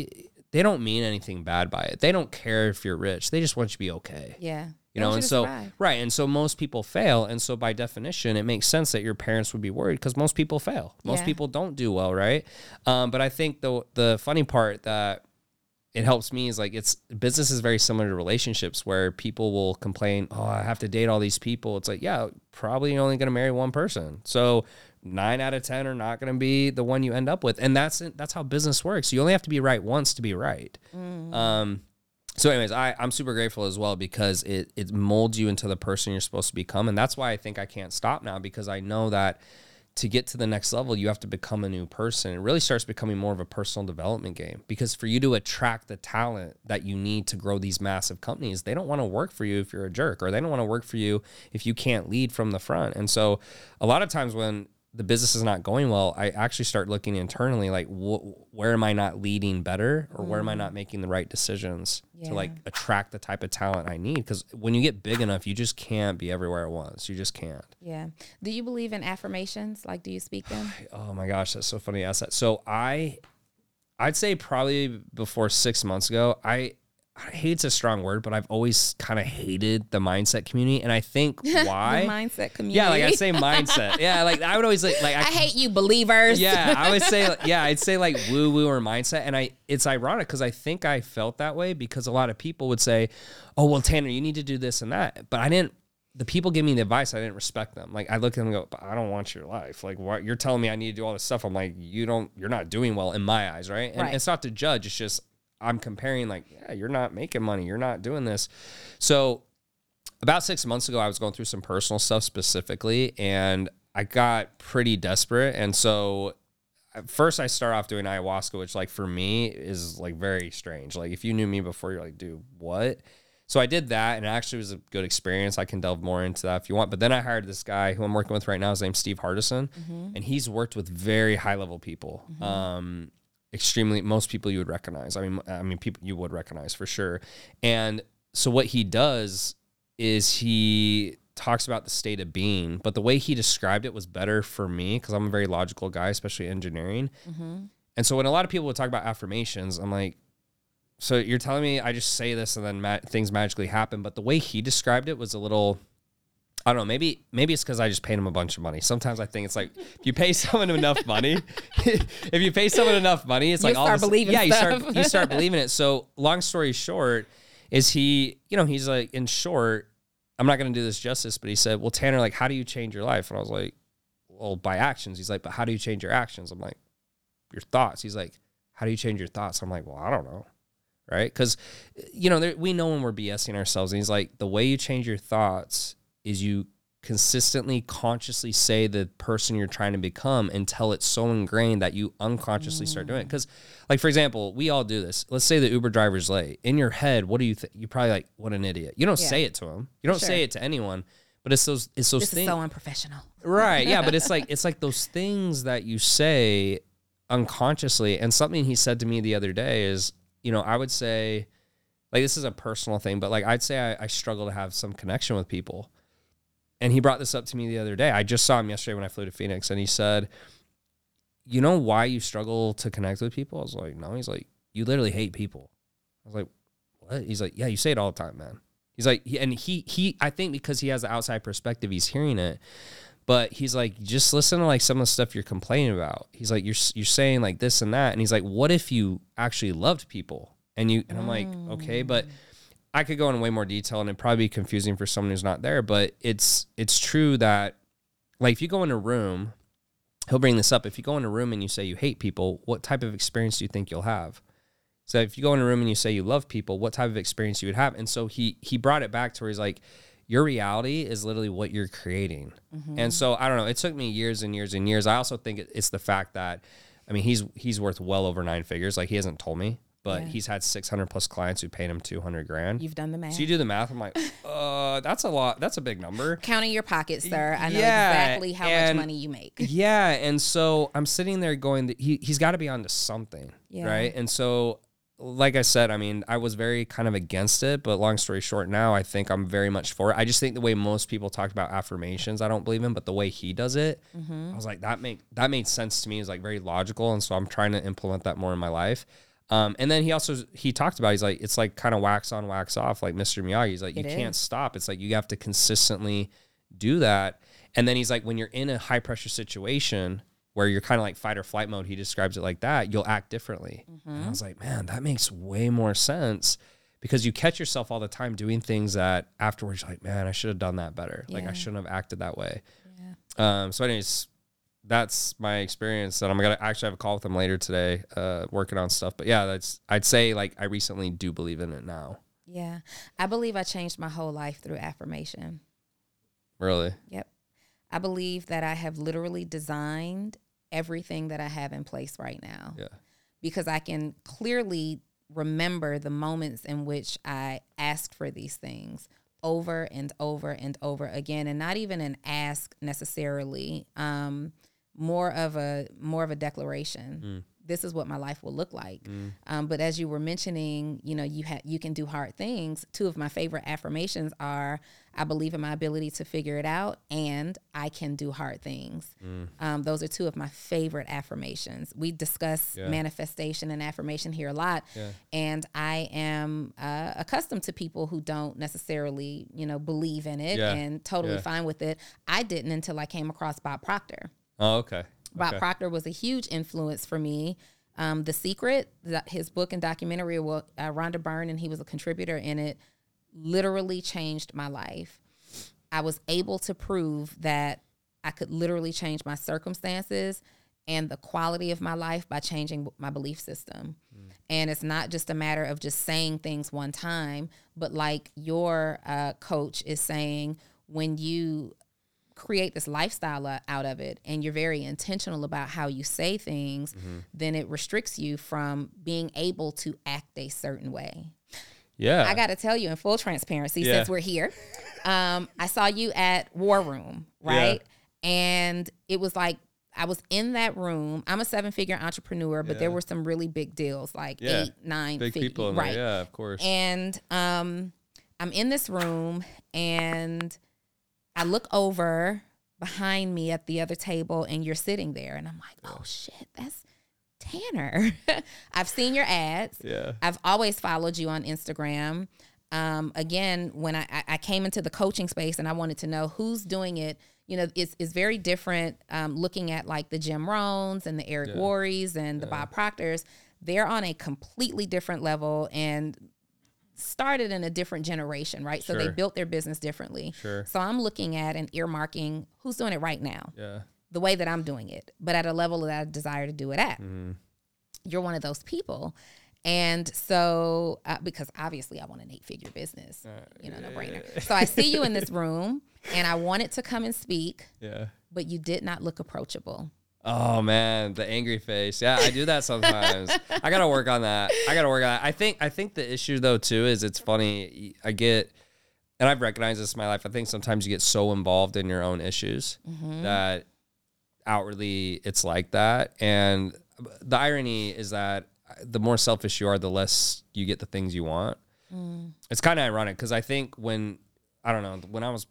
they don't mean anything bad by it. They don't care if you're rich. They just want you to be okay. Yeah. You know, and so right, and so most people fail, and so by definition, it makes sense that your parents would be worried because most people fail. Most Yeah. people don't do well, right? Um, but I think the the funny part that it helps me is like it's business is very similar to relationships where people will complain, "Oh, I have to date all these people." It's like, yeah, probably you're only going to marry one person, so nine out of ten are not going to be the one you end up with, and that's that's how business works. You only have to be right once to be right. Um, so anyways I, i'm super grateful as well because it, it molds you into the person you're supposed to become and that's why i think i can't stop now because i know that to get to the next level you have to become a new person. It really starts becoming more of a personal development game because for you to attract the talent that you need to grow these massive companies they don't want to work for you if you're a jerk or they don't want to work for you if you can't lead from the front. And so a lot of times when the business is not going well, I actually start looking internally like wh- where am I not leading better or where am I not mm. making the right decisions Yeah. to like attract the type of talent I need because when you get big enough, you just can't be everywhere at once. You just can't. Yeah. Do you believe in affirmations? Like, do you speak them? Oh my gosh, that's so funny. to ask that. So I, I'd say probably before six months ago, I hate's a strong word, but I've always kind of hated the mindset community, and I think why. the mindset community. yeah, like I'd say mindset. Yeah, like I would always like like I hate you, believers. yeah, I would say yeah, I'd say like woo woo or mindset, and I it's ironic because I think I felt that way because a lot of people would say, "Oh well, Tanner, you need to do this and that," but I didn't. The people give me the advice, I didn't respect them. Like I look at them and go, I don't want your life. Like what you're telling me I need to do all this stuff. I'm like, you don't, you're not doing well in my eyes, right? And Right. it's not to judge. It's just I'm comparing. Like, yeah, you're not making money. You're not doing this. So about six months ago, I was going through some personal stuff specifically, and I got pretty desperate. And so first, I start off doing ayahuasca, which, like, for me is like very strange. Like, if you knew me before, you're like, dude, what? So I did that, and it actually was a good experience. I can delve more into that if you want. But then I hired this guy who I'm working with right now. His name's Steve Hardison, and he's worked with very high level people. Um, extremely most people you would recognize. I mean, I mean people you would recognize for sure. And so what he does is he talks about the state of being, but the way he described it was better for me because I'm a very logical guy, especially engineering. Mm-hmm. And so when a lot of people would talk about affirmations, I'm like, so you're telling me I just say this and then ma- things magically happen, but the way he described it was a little I don't know. Maybe maybe it's because I just paid him a bunch of money. Sometimes I think it's like if you pay someone enough money, if you pay someone enough money, it's You like all believing Yeah, you start you start believing it. So long story short, is he? You know, he's like in short. I'm not going to do this justice, but he said, "Well, Tanner, like, how do you change your life?" And I was like, "Well, by actions." He's like, "But how do you change your actions?" I'm like, "Your thoughts." He's like, "How do you change your thoughts?" I'm like, "Well, I don't know." Right? Because, you know, there, we know when we're BSing ourselves. And he's like, the way you change your thoughts is you consistently, consciously say the person you're trying to become until it's so ingrained that you unconsciously start doing it. Mm. Because, like, for example, we all do this. Let's say the Uber driver's late. In your head, what do you think? You probably like, what an idiot. You don't Yeah. say it to him. You don't Sure. say it to anyone. But it's those, it's those This is things. so unprofessional. Right. Yeah. But it's like it's like those things that you say unconsciously. And something he said to me the other day is, you know, I would say, like this is a personal thing, but like I'd say I, I struggle to have some connection with people. And he brought this up to me the other day. I just saw him yesterday when I flew to Phoenix, and he said, "You know why you struggle to connect with people?" I was like, "No." He's like, "You literally hate people." I was like, "What?" He's like, "Yeah, you say it all the time, man." He's like, and he he I think because he has the outside perspective, he's hearing it. But he's like, just listen to like some of the stuff you're complaining about. He's like, you're you're saying like this and that, and he's like, what if you actually loved people? And you and I'm like, okay, but mm. I could go in way more detail, and it'd probably be confusing for someone who's not there. But it's it's true that like if you go in a room, he'll bring this up. If you go in a room and you say you hate people, what type of experience do you think you'll have? So if you go in a room and you say you love people, what type of experience you would have? And so he he brought it back to where he's like, your reality is literally what you're creating. Mm-hmm. And so I don't know. It took me years and years and years. I also think it's the fact that, I mean, he's he's worth well over nine figures. Like he hasn't told me, but Yeah. he's had 600 plus clients who paid him 200 grand. You've done the math. so you do the math. I'm like, uh, that's a lot. That's a big number. Counting your pockets, sir. I know Yeah, exactly how much money you make. yeah, and so I'm sitting there going, he he's got to be onto something, Yeah. right? And so, like I said, I mean, I was very kind of against it, but long story short, now I think I'm very much for it. I just think the way most people talk about affirmations, I don't believe in, but the way he does it, I was like, that make that made sense to me. Is like very logical, and so I'm trying to implement that more in my life. Um, and then he also he talked about he's like it's like kind of wax on wax off like Mr. Miyagi. He's like It you can't stop. It's like you have to consistently do that. And then he's like, when you're in a high pressure situation where you're kind of like fight or flight mode, he describes it like that, you'll act differently. And I was like, man, that makes way more sense because you catch yourself all the time doing things that afterwards you're like, man, I should have done that better. Like I shouldn't have acted that way. Yeah. Um, so anyways, that's my experience and I'm gonna actually have a call with him later today, uh, working on stuff. But yeah, that's I'd say like I recently do believe in it now. Yeah. I believe I changed my whole life through affirmation. Really. Yep. I believe that I have literally designed everything that I have in place right now Yeah. because I can clearly remember the moments in which I asked for these things over and over and over again and not even an ask necessarily um more of a more of a declaration. This is what my life will look like. Um, but as you were mentioning you know you had you can do hard things. Two of my favorite affirmations are i believe in my ability to figure it out and i can do hard things. Um, those are two of my favorite affirmations. We discuss Yeah. manifestation and affirmation here a lot. Yeah. and i am uh, accustomed to people who don't necessarily you know believe in it Yeah. and totally fine with it. I didn't until i came across bob proctor Oh, okay. Bob Okay. Proctor was a huge influence for me. Um, the Secret, that his book and documentary, well, uh, Rhonda Byrne, and he was a contributor in it, literally changed my life. I was able to prove that I could literally change my circumstances and the quality of my life by changing my belief system. And it's not just a matter of just saying things one time, but like your uh, coach is saying, when you create this lifestyle out of it and you're very intentional about how you say things, then it restricts you from being able to act a certain way. Yeah. I got to tell you in full transparency, Yeah. since we're here, um, I saw you at War Room, right? And it was like, I was in that room. I'm a seven figure entrepreneur, but there were some really big deals, like Yeah. eight, nine Big figure- people in right? there. Yeah, of course. And um, I'm in this room and I look over behind me at the other table and you're sitting there and I'm like, oh shit, that's Tanner. I've seen your ads. yeah. I've always followed you on Instagram. um, again, when I, I came into the coaching space and I wanted to know who's doing it, you know, it's, it's very different um, looking at like the Jim Rohns and the Eric Yeah. Worres and the Bob Proctors. They're on a completely different level and started in a different generation, right? So they built their business differently. Sure. So I'm looking at and earmarking who's doing it right now, Yeah. the way that I'm doing it, but at a level that I desire to do it at. Mm-hmm. You're one of those people. And so, uh, because obviously I want an eight figure business, Uh, you know, no brainer. So I see you in this room and I wanted to come and speak, Yeah. but you did not look approachable. Oh man, the angry face. Yeah, I do that sometimes. I gotta work on that. I gotta work on that. I think I think the issue though too is it's funny. I get, and I've recognized this in my life. I think sometimes you get so involved in your own issues mm-hmm. that outwardly it's like that. And the irony is that uh, the more selfish you are, the less you get the things you want. Mm. It's kind of ironic because I think when I don't know when I was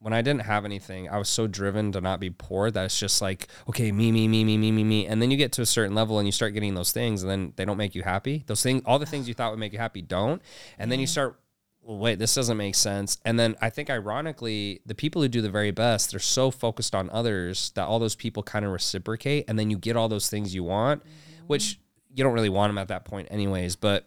when I didn't have anything, I was so driven to not be poor that it's just like, okay, me, me, me, me, me, me, me. And then you get to a certain level and you start getting those things and then they don't make you happy. Those things, all the things you thought would make you happy don't. And then you start, well, wait, this doesn't make sense. And then I think ironically, the people who do the very best, they're so focused on others that all those people kind of reciprocate. And then you get all those things you want, mm-hmm. which you don't really want them at that point anyways. But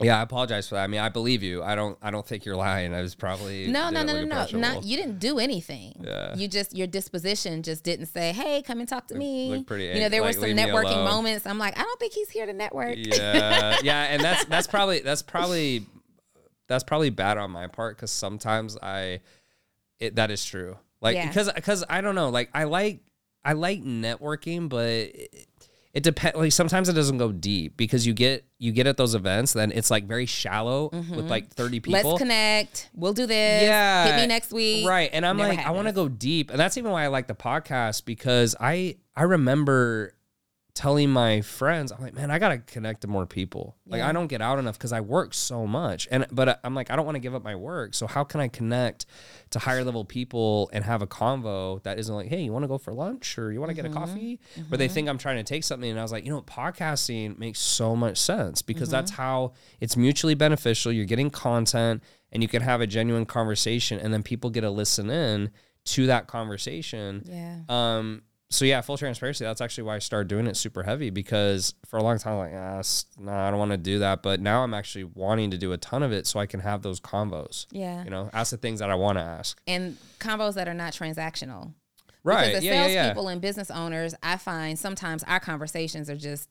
yeah, I apologize for that. I mean, I believe you. I don't. I don't think you're lying. I was probably No, no, no, no, no. Not you didn't do anything. Yeah. You just your disposition just didn't say, "Hey, come and talk to me." look pretty you know, there like, were some networking moments. I'm like, I don't think he's here to network. yeah yeah and that's that's probably that's probably that's probably bad on my part because sometimes i it that is true like Yeah. because because i don't know like i like i like networking but it, it depends like sometimes it doesn't go deep because you get you get at those events then it's like very shallow with like 30 people Mm-hmm. Let's connect. We'll do this. yeah Hit me next week. right and i'm Never like i want to go deep and that's even why i like the podcast because i i remember telling my friends i'm like man i gotta connect to more people. Like Yeah. i don't get out enough because i work so much and but I- i'm like i don't want to give up my work so how can i connect to higher level people and have a convo that isn't like hey you want to go for lunch or you want to get a mm-hmm. coffee where they mm-hmm. think i'm trying to take something and i was like you know podcasting makes so much sense because that's mm-hmm. how it's mutually beneficial you're getting content and you can have a genuine conversation and then people get to listen in to that conversation. Yeah. um, so yeah, full transparency. That's actually why I started doing it super heavy because for a long time, I'm like, ah, no, I don't want to do that. But now I'm actually wanting to do a ton of it so I can have those combos. Yeah. You know, ask the things that I want to ask. And combos that are not transactional. Right. Because the Yeah, yeah, yeah. salespeople and business owners, I find sometimes our conversations are just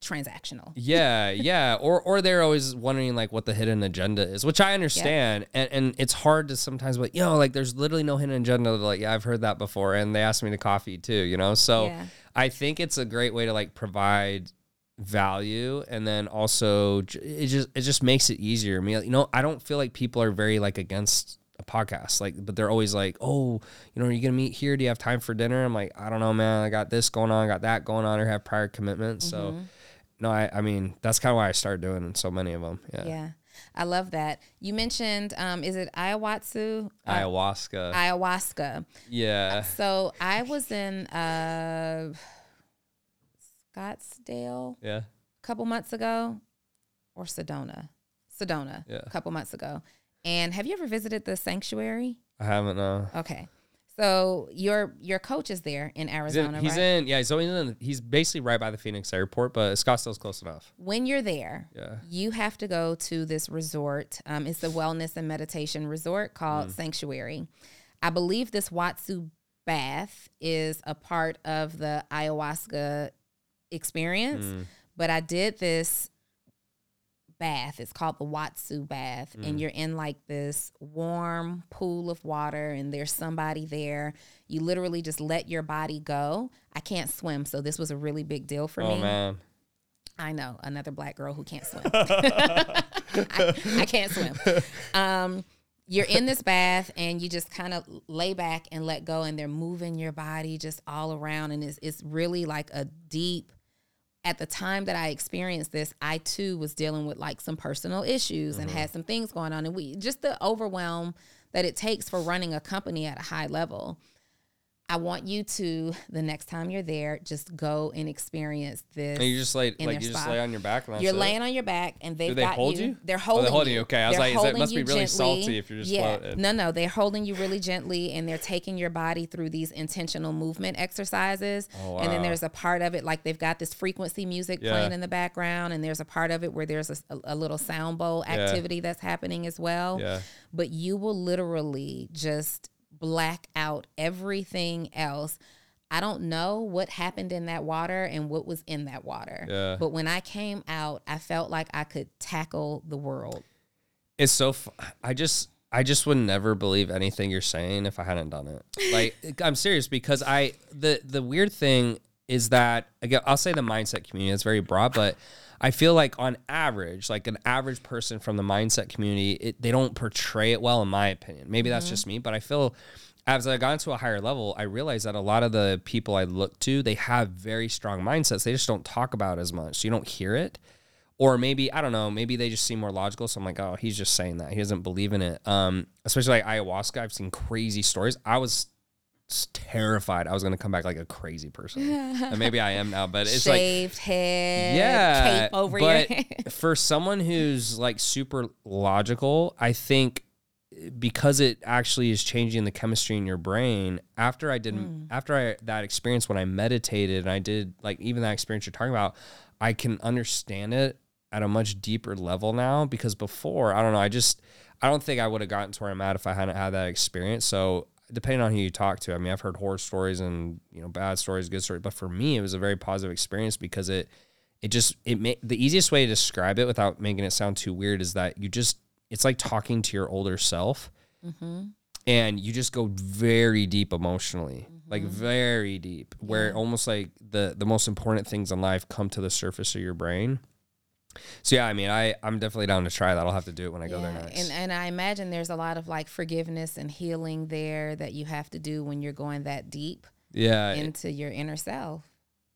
transactional. yeah, yeah. Or or they're always wondering like what the hidden agenda is, which I understand. And and it's hard to sometimes but you know, like there's literally no hidden agenda. They're like, yeah, I've heard that before. And they asked me to coffee too, you know? So Yeah. I think it's a great way to like provide value and then also it just it just makes it easier. I mean, you know, I don't feel like people are very like against a podcast like but they're always like oh you know are you gonna meet here do you have time for dinner i'm like i don't know man i got this going on i got that going on or have prior commitments so mm-hmm. No i i mean that's kind of why i started doing so many of them yeah, Yeah. I love that. You mentioned, um, is it ayahuasca? Uh, ayahuasca ayahuasca. yeah So I was in uh, Scottsdale yeah a couple months ago, or Sedona, Sedona, Yeah. a couple months ago. And have you ever visited the sanctuary? i haven't no Okay, so your your coach is there in he's in, Arizona, he's right? in yeah so he's in he's basically right by the phoenix airport but scottsdale's close enough when you're there, yeah you have to go to this resort. Um, it's a wellness and meditation resort called Sanctuary. I believe this Watsu bath is a part of the ayahuasca experience, Mm. but I did this bath. It's called the Watsu bath, Mm. and you're in like this warm pool of water, and there's somebody there. You literally just let your body go. I can't swim, so this was a really big deal for oh me. man I know another black girl who can't swim. I, I can't swim. Um, you're in this bath and you just kind of lay back and let go, and they're moving your body just all around, and it's it's really like a deep. At the time that I experienced this, I too was dealing with like some personal issues and mm-hmm. had some things going on, and we just the overwhelm that it takes for running a company at a high level. I want you to the next time you're there, just go and experience this. And you just lay like you just spa. lay on your back. You're it? laying on your back, and they've Do they got hold you. you? They're Oh, holding. they're holding you. Okay, I was They're like, that- must be really gently. salty if you're just yeah. floating. No, no, they're holding you really gently, and they're taking your body through these intentional movement exercises. Oh, wow. And then there's a part of it like they've got this frequency music Yeah. playing in the background, and there's a part of it where there's a, a little sound bowl activity that's happening as well. Yeah. But you will literally just black out everything else. I don't know what happened in that water and what was in that water. Yeah. But when I came out, I felt like I could tackle the world. It's so. F- I just. I just would never believe anything you're saying if I hadn't done it. Like I'm serious because I the the weird thing is that again I'll say the mindset community is very broad, but I feel like on average, like an average person from the mindset community, it, they don't portray it well in my opinion. Maybe that's just me, but I feel as I got into a higher level, I realized that a lot of the people I look to, they have very strong mindsets. They just don't talk about it as much. So you don't hear it or maybe I don't know, maybe they just seem more logical. So I'm like, oh, he's just saying that he doesn't believe in it. Um, especially like ayahuasca, I've seen crazy stories. I was terrified I was gonna come back like a crazy person, and maybe I am now. But it's like, Shaved head, yeah, cape over but your head. for someone who's like super logical, I think because it actually is changing the chemistry in your brain after i did Hmm. after I, that experience when i meditated and i did like even that experience you're talking about i can understand it at a much deeper level now because before i don't know i just i don't think i would have gotten to where i'm at if i hadn't had that experience so depending on who you talk to i mean i've heard horror stories and you know bad stories good stories but for me it was a very positive experience because it it just it ma- the easiest way to describe it without making it sound too weird is that you just it's like talking to your older self. Mm-hmm. And you just go very deep emotionally like mm-hmm. very deep where almost like the the most important things in life come to the surface of your brain so yeah i mean i i'm definitely down to try that i'll have to do it when i go there Yeah, next And and I imagine there's a lot of like forgiveness and healing there that you have to do when you're going that deep yeah into your inner self.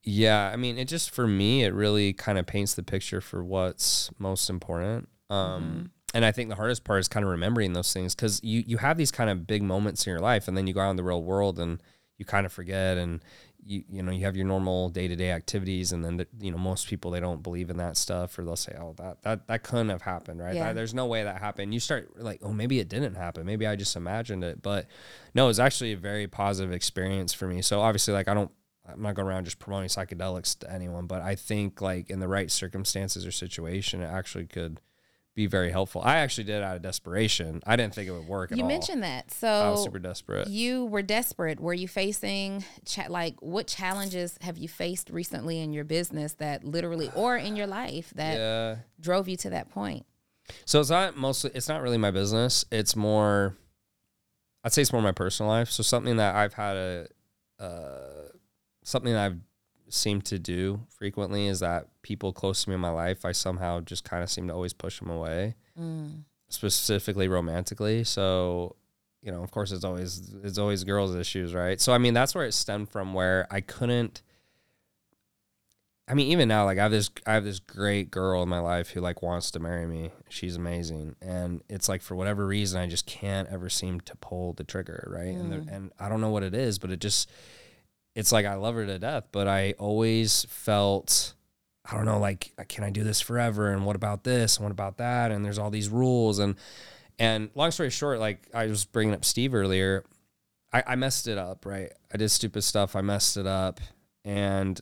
Yeah, I mean, it just for me, it really kind of paints the picture for what's most important. Um, And I think the hardest part is kind of remembering those things because you you have these kind of big moments in your life, and then you go out in the real world and you kind of forget, and you you know you have your normal day to day activities, and then the, you know most people they don't believe in that stuff, or they'll say, oh that that that couldn't have happened, right? Yeah. That- there's no way that happened. You start like, oh maybe it didn't happen, maybe I just imagined it, but no, it was actually a very positive experience for me. So obviously, like I don't I'm not going around just promoting psychedelics to anyone, but I think like in the right circumstances or situation, it actually could be very helpful. I actually did it out of desperation. I didn't think it would work at You all. mentioned that. So I was super desperate. you were desperate. Were you facing cha- like what challenges have you faced recently in your business that literally or in your life that yeah. drove you to that point? So it's not mostly. It's not really my business. It's more. I'd say it's more my personal life. So something that I've had a, uh, something that I've seemed to do frequently is that people close to me in my life, I somehow just kind of seem to always push them away. Mm. specifically romantically. So, you know, of course, it's always it's always girls' issues, right? So, I mean, that's where it stemmed from, where I couldn't. I mean, even now, like I have this, I have this great girl in my life who like wants to marry me. She's amazing, and it's like for whatever reason, I just can't ever seem to pull the trigger, right? And the, mm. and I don't know what it is, but it just, it's like I love her to death, but I always felt. I don't know, like, can I do this forever? And what about this? And what about that? And there's all these rules. And, and long story short, like I was bringing up Steve earlier, I, I messed it up, right? I did stupid stuff. I messed it up. And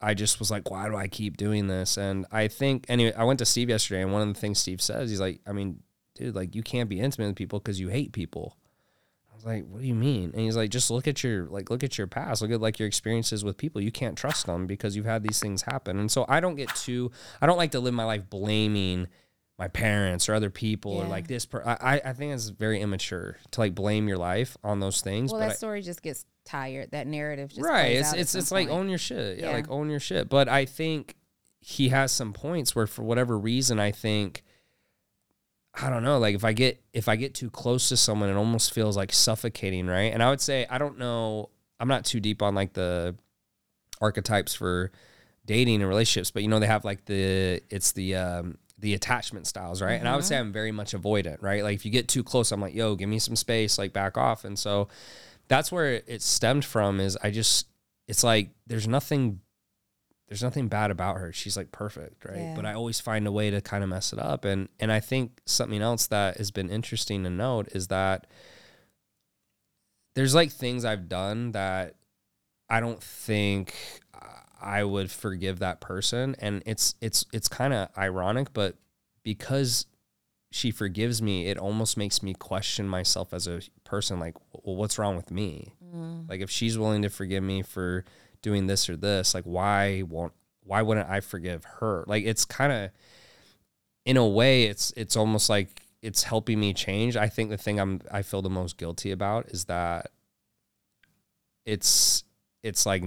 I just was like, why do I keep doing this? And I think, anyway, I went to Steve yesterday. And one of the things Steve says, he's like, I mean, dude, like you can't be intimate with people because you hate people. Was like, what do you mean? And he's like, just look at your like look at your past, look at like your experiences with people. You can't trust them because you've had these things happen. And so I don't get too I don't like to live my life blaming my parents or other people or like this per I, I think it's very immature to like blame your life on those things. Well, that I- story just gets tired. That narrative just right it's it's it's like own your shit yeah. Yeah. like own your shit but i think he has some points where for whatever reason i think i don't know like if i get if i get too close to someone it almost feels like suffocating right? And i would say i don't know i'm not too deep on like the archetypes for dating and relationships but you know they have like the it's the um the attachment styles right? And i would say i'm very much avoidant right? Like if you get too close i'm like yo give me some space like back off. And so that's where it, it stemmed from is I just it's like there's nothing there's nothing bad about her. She's like perfect, right? Yeah. But I always find a way to kind of mess it up. And and I think something else that has been interesting to note is that there's like things I've done that I don't think I would forgive that person. And it's it's it's kind of ironic, but because she forgives me, it almost makes me question myself as a person. Like, well, what's wrong with me? Mm. Like, if she's willing to forgive me for doing this or this, like, why won't why wouldn't I forgive her? Like, it's kind of in a way, it's it's almost like it's helping me change. I think the thing I'm I feel the most guilty about is that it's it's like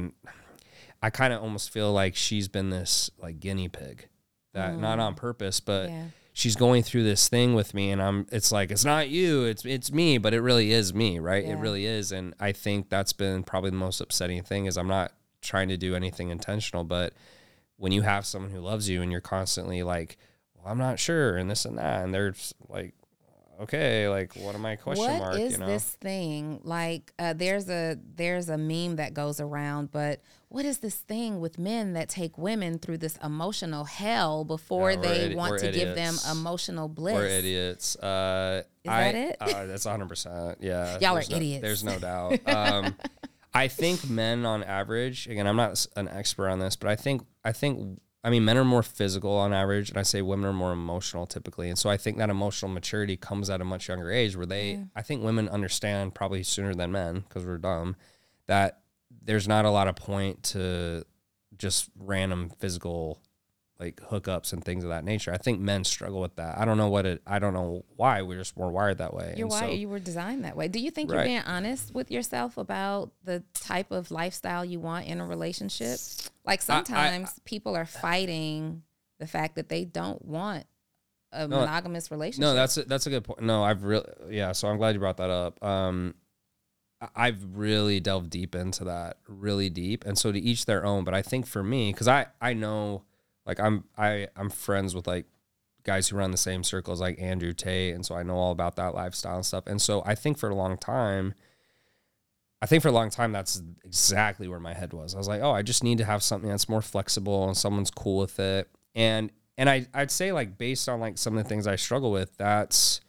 I kind of almost feel like she's been this like guinea pig that not mm. on purpose, but yeah. she's going through this thing with me and I'm it's like it's not you it's it's me but it really is me right Yeah. it really is and I think that's been probably the most upsetting thing is I'm not trying to do anything intentional but when you have someone who loves you and you're constantly like well I'm not sure and this and that and they're like okay like what am I question What mark is you know this thing like uh, there's a there's a meme that goes around but what is this thing with men that take women through this emotional hell before Yeah, they idi- want to give them emotional bliss We're idiots. Uh, Is I, that it? Uh, that's 100%. Yeah. Y'all are no- idiots. There's no doubt. Um, I think men on average, again, I'm not an expert on this, but I think, I think, I mean, men are more physical on average, and I say women are more emotional typically. And so I think that emotional maturity comes at a much younger age where they, I think women understand probably sooner than men because we're dumb that there's not a lot of point to just random physical like hookups and things of that nature. I think men struggle with that. I don't know what it. I don't know why we're just more wired that way. You're why so- you were designed that way. Do you think Right. you're being honest with yourself about the type of lifestyle you want in a relationship? Like I- sometimes people are fighting the fact that they don't want a No, monogamous relationship. No, that's a, that's a good point. No, I've really yeah. So I'm glad you brought that up. Um, I- I've really delved deep into that, really deep, and so to each their own. But I think for me, because I I know like I'm I I'm friends with like guys who run the same circles like Andrew Tate, and so I know all about that lifestyle and stuff. And so I think for a long time. I think for a long time that's exactly where my head was. I was like, oh, I just need to have something that's more flexible and someone's cool with it. And and I I'd say like based on like some of the things I struggle with, that's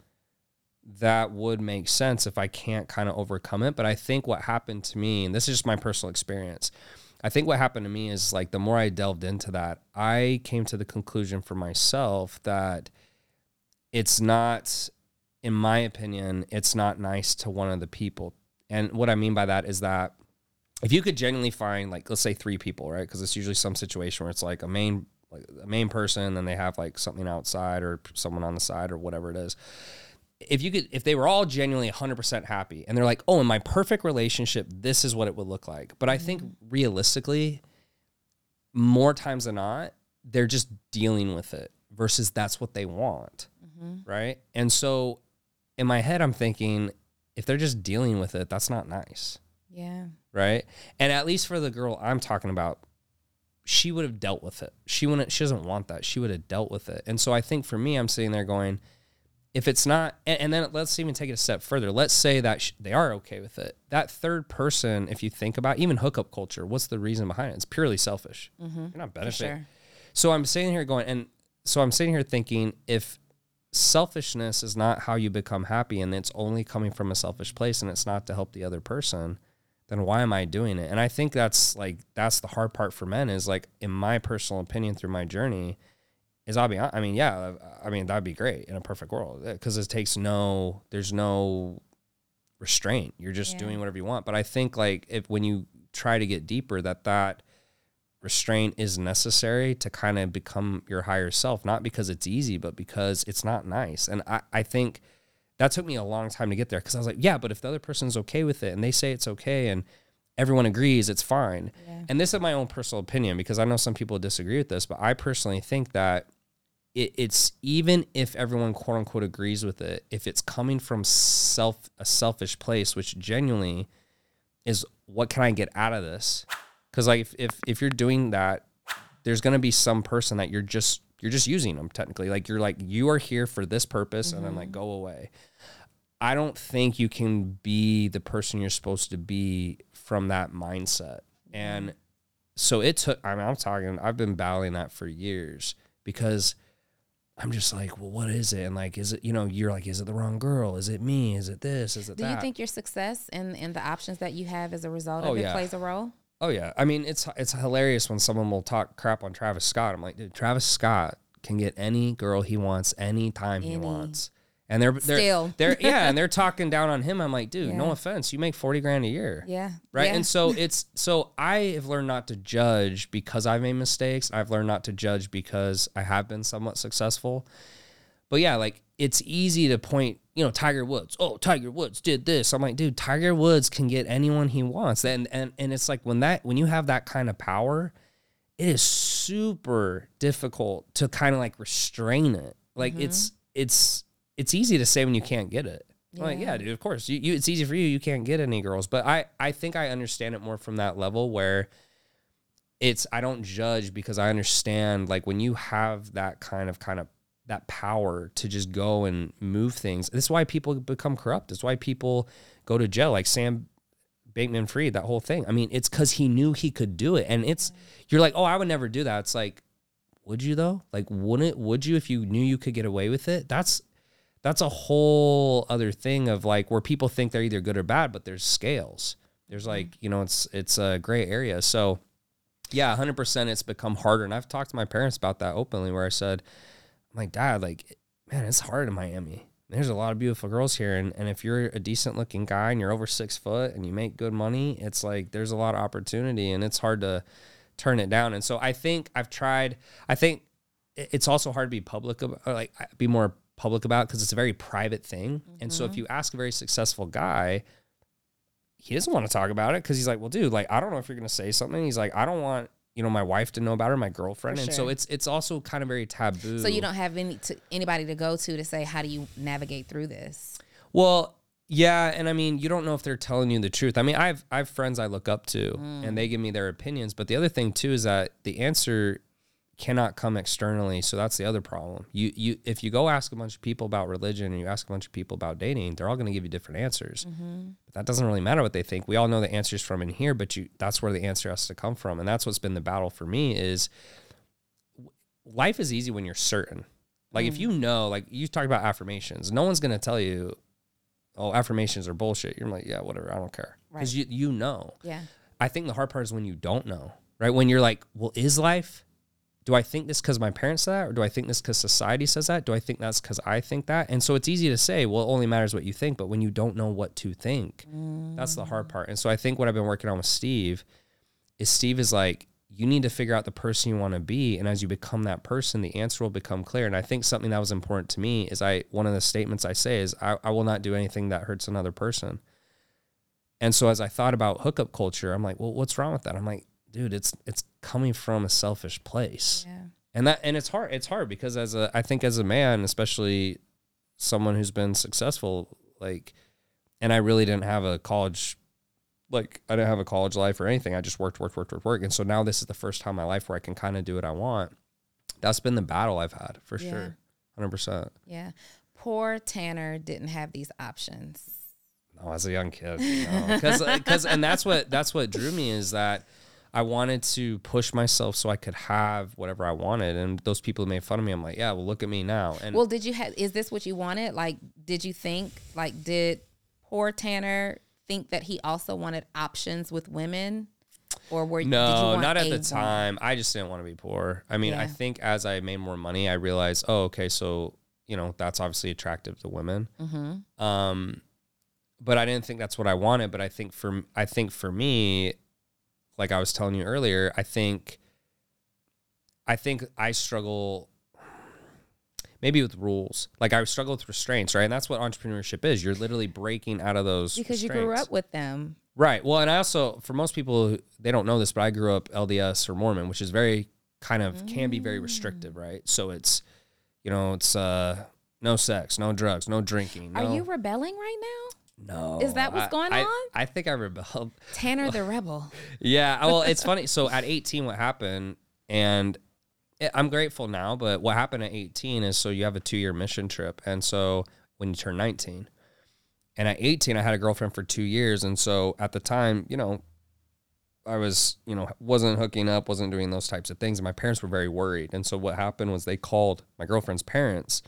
that would make sense if I can't kind of overcome it. But I think what happened to me, and this is just my personal experience, I think what happened to me is like the more I delved into that, I came to the conclusion for myself that it's not, in my opinion, it's not nice to one of the people. And what I mean by that is that if you could genuinely find like let's say three people, right? Because it's usually some situation where it's like a main like a main person, then they have like something outside or someone on the side or whatever it is. If you could, if they were all genuinely 100% happy and they're like, oh, in my perfect relationship, this is what it would look like. But I think realistically, more times than not, they're just dealing with it versus that's what they want. Mm-hmm. Right. And so in my head, I'm thinking, if they're just dealing with it, that's not nice yeah. right? And at least for the girl I'm talking about, she would have dealt with it. She wouldn't. She doesn't want that. She would have dealt with it. And so I think for me, I'm sitting there going, if it's not, and, and then let's even take it a step further. Let's say that sh- they are okay with it. That third person, if you think about even hookup culture, what's the reason behind it? It's purely selfish. Mm-hmm. You're not benefiting. sure. So I'm sitting here going, and so I'm sitting here thinking, if selfishness is not how you become happy and it's only coming from a selfish place and it's not to help the other person, then why am I doing it? And I think that's like, that's the hard part for men is like, in my personal opinion through my journey, is I'll be, I mean, yeah, uh, I mean, that'd be great in a perfect world uh, because it takes no, there's no restraint. You're just Yeah. doing whatever you want. But I think like if when you try to get deeper, that that restraint is necessary to kind of become your higher self, not because it's easy, but because it's not nice. And I, I think that took me a long time to get there because I was like, yeah, but if the other person's okay with it and they say it's okay and everyone agrees, it's fine. Yeah. And this is my own personal opinion because I know some people disagree with this, but I personally think that it, it's even if everyone quote unquote agrees with it, if it's coming from self a selfish place, which genuinely is what can I get out of this? Because like if, if if you're doing that, there's gonna be some person that you're just you're just using them technically. Like you're like you are here for this purpose, and then like mm-hmm. go away. I don't think you can be the person you're supposed to be from that mindset. Mm-hmm. And so it took, I mean, I'm talking, I've been battling that for years because I'm just like, well, what is it? And like, is it, you know, you're like, is it the wrong girl? Is it me? Is it this? Is it Do that? you think your success and, and the options that you have as a result Oh, of it yeah. plays a role? Oh yeah, I mean it's it's hilarious when someone will talk crap on Travis Scott. I'm like, dude, Travis Scott can get any girl he wants anytime he wants, and they're they're Still. they're yeah, and they're talking down on him. I'm like, dude, no offense, you make forty grand a year, Yeah. right? Yeah. And so it's so I have learned not to judge because I've made mistakes. I've learned not to judge because I have been somewhat successful. But yeah, like it's easy to point, you know, Tiger Woods. Oh, Tiger Woods did this. I'm like, dude, Tiger Woods can get anyone he wants. And and and it's like when that when you have that kind of power, it is super difficult to kind of like restrain it. Like mm-hmm. it's it's it's easy to say when you can't get it. I'm Like, Yeah. yeah, dude, of course. You, you it's easy for you. You can't get any girls. But I I think I understand it more from that level where it's I don't judge because I understand like when you have that kind of kind of that power to just go and move things. This is why people become corrupt. It's why people go to jail. Like Sam Bankman Fried, that whole thing. I mean, it's because he knew he could do it. And it's you're like, oh, I would never do that. It's like, would you though? Like, wouldn't would you if you knew you could get away with it? That's that's a whole other thing of like where people think they're either good or bad, but there's scales. There's like, mm-hmm. you know, it's it's a gray area. So yeah, 100% it's become harder. And I've talked to my parents about that openly where I said, I'm like, Dad, like, man, it's hard in Miami. There's a lot of beautiful girls here. And, and if you're a decent looking guy and you're over six foot and you make good money, it's like there's a lot of opportunity and it's hard to turn it down. And so I think I've tried, I think it's also hard to be public about, or like be more public about because it's a very private thing. And so if mm-hmm. you ask a very successful guy, he doesn't want to talk about it because he's like, well, dude, like, I don't know if you're going to say something. He's like, I don't want, you know, my wife to know about her, my girlfriend. And so it's, it's also kind of very taboo. So you don't have any to, anybody to go to to say how do you navigate through this? Well, yeah, and I mean, you don't know if they're telling you the truth. I mean, I've I've friends I look up to, and mm. they give me their opinions. But the other thing too is that the answer cannot come externally. So that's the other problem. You you if you go ask a bunch of people about religion and you ask a bunch of people about dating, they're all going to give you different answers. Mm-hmm. But that doesn't really matter what they think. We all know the answers from in here, but you that's where the answer has to come from, and that's what's been the battle for me is life is easy when you're certain. Like if mm. you know, like you talk about affirmations, no one's gonna tell you, "Oh, affirmations are bullshit." You're like, "Yeah, whatever, I don't care," because you you know. Yeah. I think the hard part is when you don't know, right? When you're like, "Well, is life? Do I think this because my parents said that, or do I think this because society says that? Do I think that's because I think that?" And so it's easy to say, "Well, it only matters what you think," but when you don't know what to think, that's the hard part. And so I think what I've been working on with Steve is Steve is like, you need to figure out the person you want to be. And as you become that person, the answer will become clear. And I think something that was important to me is I, one of the statements I say is, I, I will not do anything that hurts another person. And so as I thought about hookup culture, I'm like, well, what's wrong with that? I'm like, dude, it's, it's coming from a selfish place. Yeah. And that, and it's hard. It's hard because as a, I think as a man, especially someone who's been successful, like, and I really didn't have a college like I didn't have a college life or anything. I just worked, worked, worked, worked, worked. And so now this is the first time in my life where I can kind of do what I want. That's been the battle I've had for Yeah. sure. Hundred percent. Yeah. Poor Tanner didn't have these options. No, as a young kid, because because and that's what that's what drew me is that I wanted to push myself so I could have whatever I wanted. And those people made fun of me, I'm like, yeah, well, look at me now. And Well, did you have is this what you wanted? Like did you think like did poor Tanner think that he also wanted options with women? Or were did you No, not at the time. I just didn't want to be poor. I mean, I think as I made more money, I realized, oh, okay, so you know that's obviously attractive to women. Mm-hmm. Um, but I didn't think that's what I wanted. But I think for I think for me, like I was telling you earlier, I think I think I struggle maybe with rules. Like I struggle with restraints, right? And that's what entrepreneurship is. You're literally breaking out of those Because you grew up with them. Right. Well, and I also, for most people, they don't know this, but I grew up LDS or Mormon, which is very kind of can be very Mm. restrictive, right? So it's, you know, it's uh, no sex, no drugs, no drinking. Are you rebelling right now? No. Is that what's I- going I- on? I think I rebelled. Tanner the rebel. Yeah. Well, it's funny. So at 18, what happened, and it, I'm grateful now, but what happened at 18 is so you have a two year mission trip. And so when you turn 19, And at 18, I had a girlfriend for two years. And so at the time, you know, I was, you know, wasn't hooking up, wasn't doing those types of things. And my parents were very worried. And so what happened was they called my girlfriend's parents.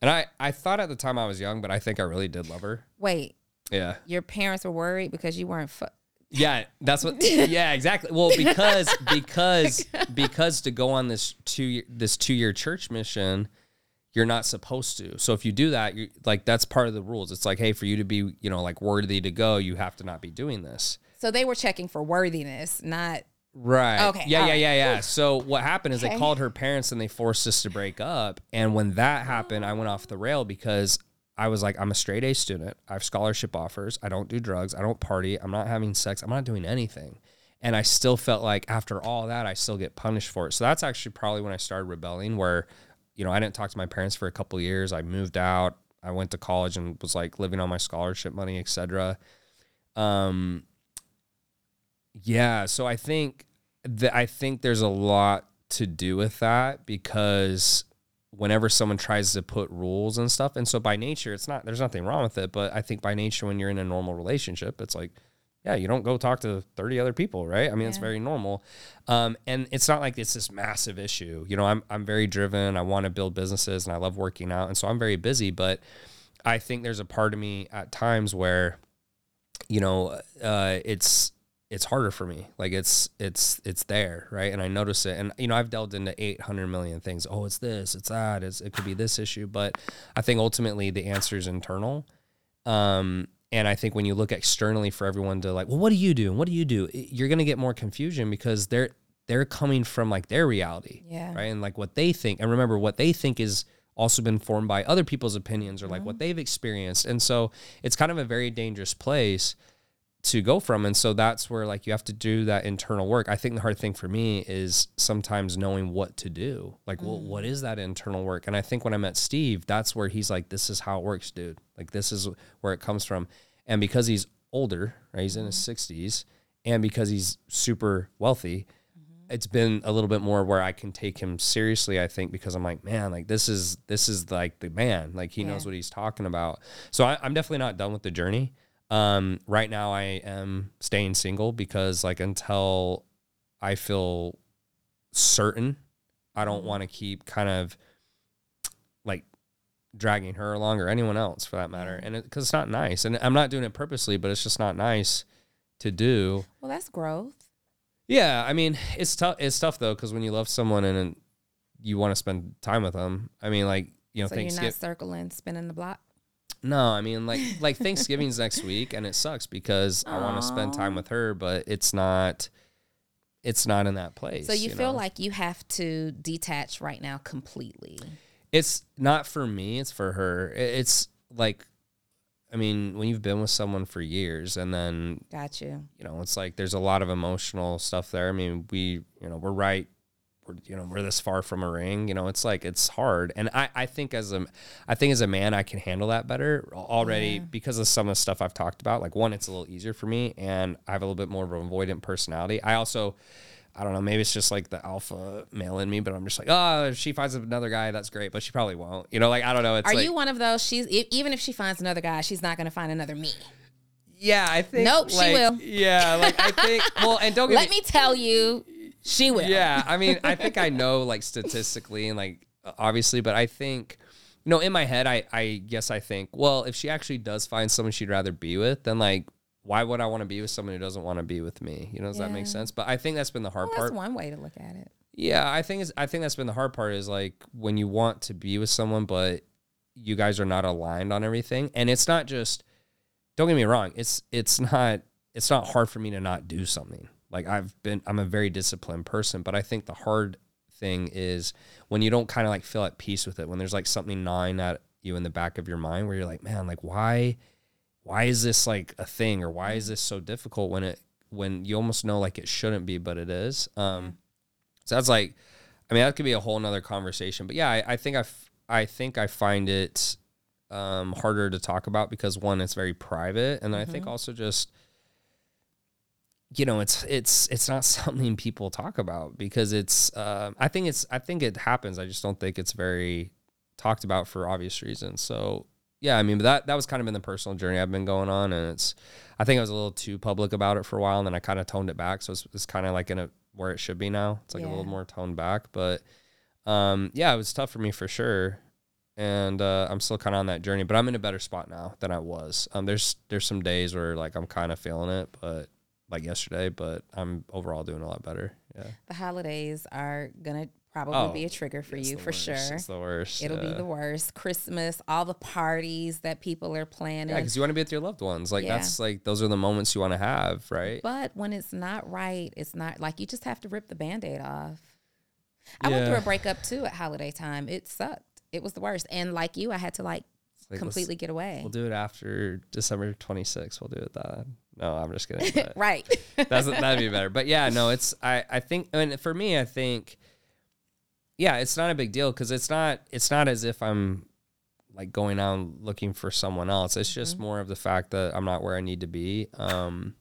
And I, I thought at the time I was young, but I think I really did love her. Wait, Yeah. your parents were worried because you weren't. Fu- Yeah, that's what. Yeah, exactly. Well, because because because to go on this two year this two year church mission, you're not supposed to. So if you do that, you like that's part of the rules. It's like, hey, for you to be you know like worthy to go, you have to not be doing this. so they were checking for worthiness, not. Right. Okay, Yeah, yeah, right. yeah, yeah. So what happened is they called her parents and they forced us to break up. And when that happened, I went off the rail because I was like, I'm a straight A student. I have scholarship offers. I don't do drugs. I don't party. I'm not having sex. I'm not doing anything. And I still felt like after all that, I still get punished for it. So that's actually probably when I started rebelling, where, you know, I didn't talk to my parents for a couple years. I moved out. I went to college and was like living on my scholarship money, et cetera. Um, yeah, so I think that I think there's a lot to do with that because whenever someone tries to put rules and stuff, and so by nature, it's not there's nothing wrong with it, but I think by nature, when you're in a normal relationship, it's like, yeah, you don't go talk to 30 other people, right? I mean, it's very normal, um, and it's not like it's this massive issue. You know, I'm I'm very driven. I want to build businesses, and I love working out, and so I'm very busy, but I think there's a part of me at times where, you know, uh, it's it's harder for me. Like it's it's it's there, right? And I notice it. And you know, I've delved into 800 million things. Oh, it's this, it's that, it's, it could be this issue, but I think ultimately the answer is internal. Um and I think when you look externally for everyone to like, well, what do you do? And what do you do? You're to get more confusion because they're they're coming from like their reality Yeah. right? And like what they think. And remember, what they think is also been formed by other people's opinions or like Mm-hmm. what they've experienced. And so it's kind of a very dangerous place to go from. And so that's where like you have to do that internal work. I think the hard thing for me is sometimes knowing what to do. Like, well, Mm. what is that internal work? And I think when I met Steve, that's where he's like, this is how it works, dude. Like, this is where it comes from. And because he's older, right? He's in his Mm-hmm. 60s, and because he's super wealthy, it's been a little bit more where I can take him seriously. I think because I'm like, man, like this is this is like the man, like he knows what he's talking about. So I, I'm definitely not done with the journey. Um, right now I am staying single because like until I feel certain, I don't Mhm. want to keep kind of like dragging her along or anyone else for that matter, and because it's not nice, and I'm not doing it purposely, but it's just not nice to do. Well, that's growth. Yeah, I mean, it's tough. It's tough though because when you love someone and, and you want to spend time with them, I mean, like you know, so you're not circling, spinning the block. No, I mean, like like Thanksgiving's next week, and it sucks because I want to spend time with her, but it's not. It's not in that place. So you, feel know? like you have to detach right now completely. it's not for me; it's for her. It's like, I mean, when you've been with someone for years, and then Got you. you know, it's like there's a lot of emotional stuff there. I mean, we, you know, we're right. We're, you know, we're this far from a ring. You know, it's like it's hard, and I, I think as a, I think as a man, I can handle that better already Yeah. because of some of the stuff I've talked about. Like one, it's a little easier for me, and I have a little bit more of an avoidant personality. I also, I don't know, maybe it's just like the alpha male in me, but I'm just like, oh, if she finds another guy, that's great, but she probably won't. You know, like I don't know. It's Are like, you one of those? She's even if she finds another guy, she's not going to find another me. yeah, I think. Nope, she will. Yeah, like I think. Well, and don't get Let me tell you, she will. Yeah, I mean, I think I know like statistically and like obviously, but I think you know in my head, I I guess I think well, if she actually does find someone she'd rather be with, then like why would I want to be with someone who doesn't want to be with me? You know, does that make sense? But I think that's been the hard Well, part. that's one way to look at it. Yeah, I think it's, I think that's been the hard part is like when you want to be with someone, but you guys are not aligned on everything, and it's not just. Don't get me wrong. It's it's not it's not hard for me to not do something. Like I've been, I'm a very disciplined person, but I think the hard thing is when you don't kind of like feel at peace with it. When there's like something gnawing at you in the back of your mind, where you're like, man, like why, why is this like a thing, or why is this so difficult when it when you almost know like it shouldn't be, but it is. Um, so that's like, I mean, that could be a whole nother conversation. But yeah, I, I think I, f- I think I find it um, harder to talk about because one, it's very private, and then I think Mhm. also just, you know, it's it's it's not something people talk about because it's. Um, I think it's I think it happens. I just don't think it's very talked about for obvious reasons. So yeah, I mean, but that that was kind of been the personal journey I've been going on, and it's I think I was a little too public about it for a while, and then I kind of toned it back, so it's, it's kind of like in a where it should be now. It's like a little more toned back, but um, yeah, it was tough for me for sure, and uh, I'm still kind of on that journey, but I'm in a better spot now than I was. Um, there's there's some days where like I'm kind of feeling it, but like yesterday, but I'm overall doing a lot better. Yeah, The holidays are gonna probably Oh, be a oh, trigger for you for worst. sure. It's the worst. It'll be the worst. Christmas, all the parties that people are planning. Yeah, because you want to be with your loved ones. Like Yeah. that's like those are the moments you want to have, right? But when it's not right, it's not like you just have to rip the band aid off. I went through a breakup too at holiday time. It sucked. It was the worst. And like you, I had to like, like, completely get away. We'll do it after December 26th. We'll do it that. No, I'm just kidding. right. That's that'd be better. But yeah, no, it's I I think I mean for me I think yeah, it's not a big deal because it's not it's not as if I'm like going out looking for someone else. It's just more of the fact that I'm not where I need to be. Um,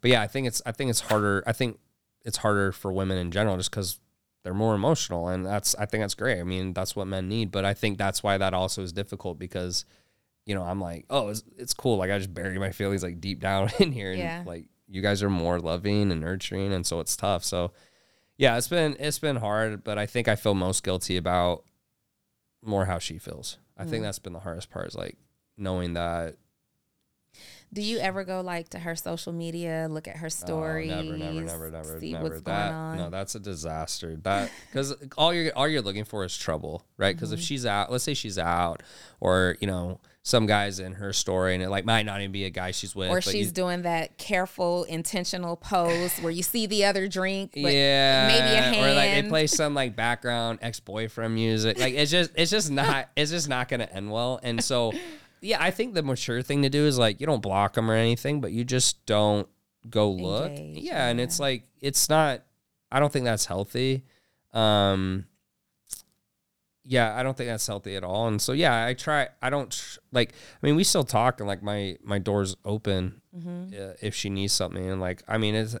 but yeah, I think it's I think it's harder. I think it's harder for women in general just because they're more emotional, and that's I think that's great. I mean, that's what men need. But I think that's why that also is difficult because you know I'm like, oh, it's, it's cool. Like I just bury my feelings like deep down in here, and Yeah. like you guys are more loving and nurturing, and so it's tough. So yeah, it's been it's been hard, but I think I feel most guilty about more how she feels. I think that's been the hardest part is like knowing that Do you ever go like to her social media, look at her Oh, stories, never, never, never, never, see never. what's that going on? no, that's a disaster. That because all you're all you're looking for is trouble, right? Because Mm-hmm. if she's out, let's say she's out, or you know some guys in her story, and it like might not even be a guy she's with, or but she's you- doing that careful, intentional pose where you see the other drink, yeah, maybe a hand. or like they play some like background ex boyfriend music. Like it's just it's just not it's just not gonna end well. And so, yeah, I think the mature thing to do is like you don't block them or anything, but you just don't go look. Engage, yeah, and it's like it's not. I don't think that's healthy. Um. Yeah, I don't think that's healthy at all. And so yeah, I try. I don't like. I mean, we still talk, and like my my door's open Mm-hmm. uh, if she needs something. And like, I mean, it's.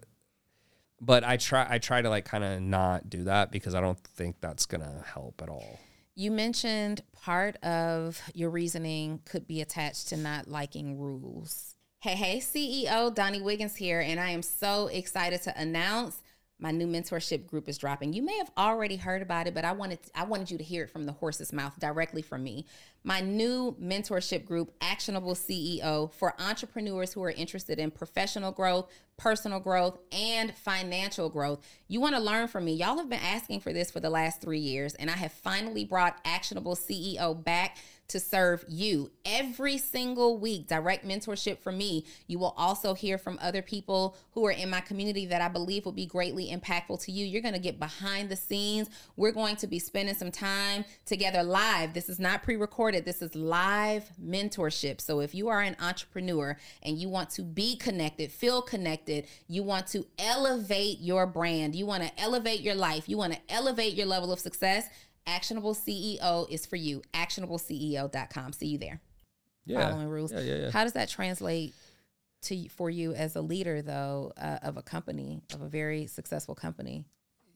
But I try. I try to like kind of not do that because I don't think that's gonna help at all. You mentioned part of your reasoning could be attached to not liking rules. Hey, hey, CEO Donni Wiggins here, and I am so excited to announce my new mentorship group is dropping. You may have already heard about it, but I wanted I wanted you to hear it from the horse's mouth directly from me. My new mentorship group, Actionable CEO, for entrepreneurs who are interested in professional growth, personal growth, and financial growth. You want to learn from me. Y'all have been asking for this for the last three years, and I have finally brought Actionable CEO back to serve you every single week. Direct mentorship from me. You will also hear from other people who are in my community that I believe will be greatly impactful to you. You're going to get behind the scenes. We're going to be spending some time together live. This is not pre recorded, this is live mentorship. So if you are an entrepreneur and you want to be connected, feel connected, you want to elevate your brand, you want to elevate your life, you want to elevate your level of success. Actionable CEO is for you. ActionableCEO.com. See you there. Yeah. Following rules. Yeah, yeah, yeah. How does that translate to for you as a leader, though, uh, of a company, of a very successful company?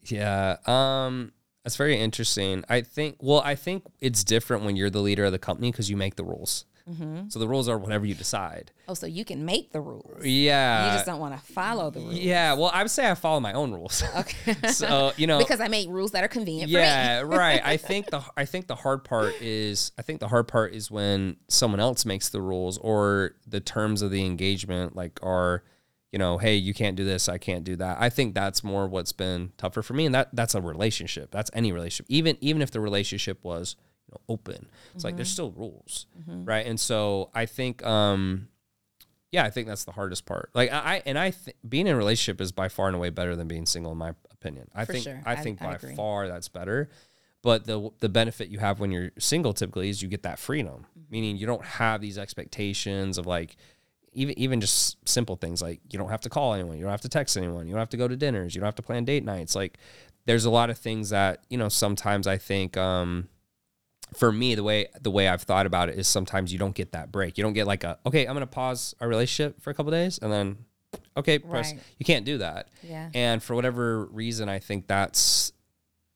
Yeah. Um that's very interesting. I think well, I think it's different when you're the leader of the company because you make the rules. Mm-hmm. So the rules are whatever you decide. Oh, so you can make the rules. Yeah. you just don't want to follow the rules. Yeah, well, I would say I follow my own rules. Okay. so, you know, because I made rules that are convenient for me. yeah, right. I think the I think the hard part is I think the hard part is when someone else makes the rules or the terms of the engagement like are, you know, hey, you can't do this, I can't do that. I think that's more what's been tougher for me, and that that's a relationship. That's any relationship, even even if the relationship was know open. It's like there's still rules, right? And so I think. um yeah, I think that's the hardest part. Like I, I and I th- being in a relationship is by far and away better than being single, in my opinion. I For think sure. I I- think I by agree. far that's better. But the the benefit you have when you're single typically is you get that freedom, Mm-hmm. meaning you don't have these expectations of like even even just simple things like you don't have to call anyone, you don't have to text anyone, you don't have to go to dinners, you don't have to plan date nights. Like there's a lot of things that you know sometimes I think. um for me the way the way I've thought about it is sometimes you don't get that break. You don't get like a okay, I'm gonna pause our relationship for a couple days and then okay, press. Right. You can't do that. Yeah. And for whatever reason, I think that's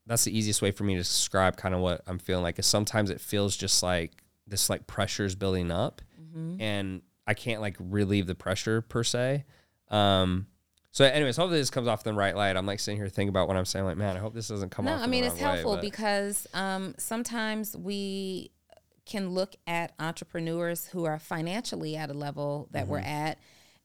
that's the easiest way for me to describe kind of what I'm feeling like. Is sometimes it feels just like this like pressure is building up Mm-hmm. and I can't like relieve the pressure per se. Um, so, anyways, hopefully this comes off the right light. I'm like sitting here thinking about what I'm saying. Like, man, I hope this doesn't come No, off. I in the mean it's wrong way, helpful because um, sometimes we can look at entrepreneurs who are financially at a level that we're Mm-hmm. at.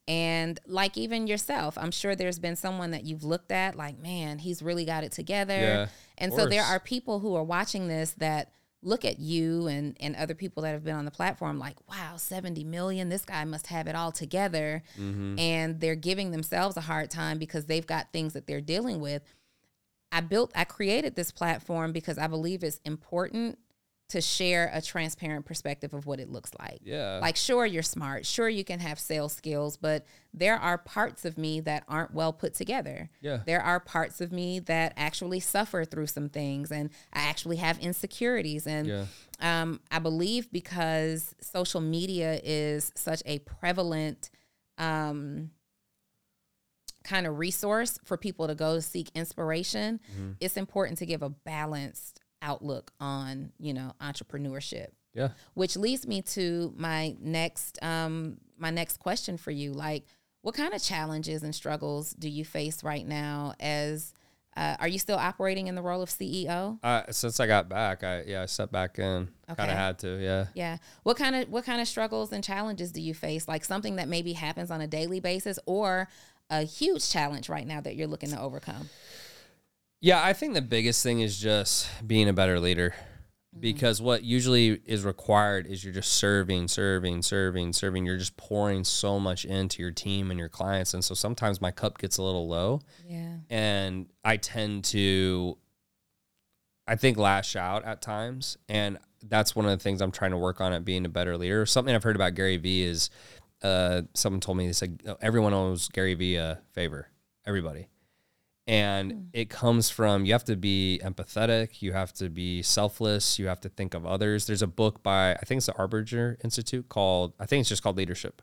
And like even yourself, I'm sure there's been someone that you've looked at like, man, he's really got it together. Yeah, and so there are people who are watching this that look at you and and other people that have been on the platform like, wow, 70 million, this guy must have it all together. Mm-hmm. And they're giving themselves a hard time because they've got things that they're dealing with. I built, I created this platform because I believe it's important to share a transparent perspective of what it looks like. yeah, Like, sure, you're smart. Sure, you can have sales skills, but there are parts of me that aren't well put together. Yeah. There are parts of me that actually suffer through some things, and I actually have insecurities. And yeah, um, I believe because social media is such a prevalent um, kind of resource for people to go seek inspiration, Mm-hmm. it's important to give a balanced outlook on you know entrepreneurship. yeah. Which leads me to my next um, my next question for you. Like, what kind of challenges and struggles do you face right now? As uh, are you still operating in the role of CEO? Uh, since I got back, I yeah, I stepped back in. Okay. Kind of had to. Yeah. Yeah. What kind of what kind of struggles and challenges do you face? Like something that maybe happens on a daily basis or a huge challenge right now that you're looking to overcome? Yeah, I think the biggest thing is just being a better leader. Because what usually is required is you're just serving, serving, serving, serving. You're just pouring so much into your team and your clients. And so sometimes my cup gets a little low Yeah. and I tend to, I think, lash out at times. And that's one of the things I'm trying to work on at being a better leader. Something I've heard about Gary Vee is uh, someone told me, they said, everyone owes Gary Vee a favor. Everybody and hmm. it comes from you have to be empathetic you have to be selfless you have to think of others. There's a book by i think it's the arbinger institute called i think it's just called leadership.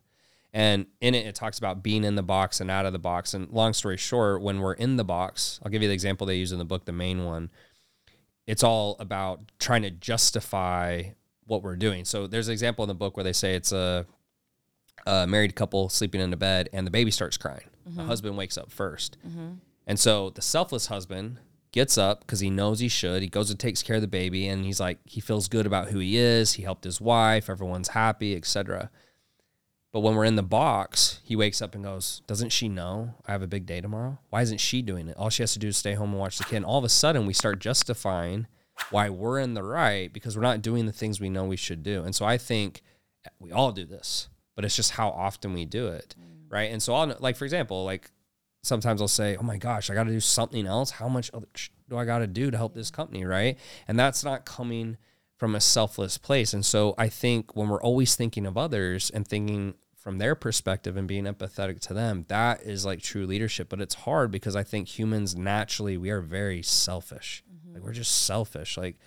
And in it it talks about being in the box and out of the box. And long story short when we're in the box i'll give you the example they use in the book the main one it's all about trying to justify what we're doing. So there's an example in the book where they say it's a, a married couple sleeping in a bed and the baby starts crying. The mm-hmm. husband wakes up 1st and so the selfless husband gets up because he knows he should. He goes and takes care of the baby, and he's like, he feels good about who he is. He helped his wife. Everyone's happy, etc. But when we're in the box, he wakes up and goes, "Doesn't she know I have a big day tomorrow? Why isn't she doing it? All she has to do is stay home and watch the kid." And all of a sudden, we start justifying why we're in the right because we're not doing the things we know we should do. And so I think we all do this, but it's just how often we do it, mm. right? And so I'll like, for example, like sometimes I'll say, "Oh my gosh, I got to do something else. How much do I got to do to help this company?" Right? And that's not coming from a selfless place. And so I think when we're always thinking of others and thinking from their perspective and being empathetic to them, that is like true leadership. But it's hard because I think humans naturally we are very selfish. Mm-hmm. Like we're just selfish. Like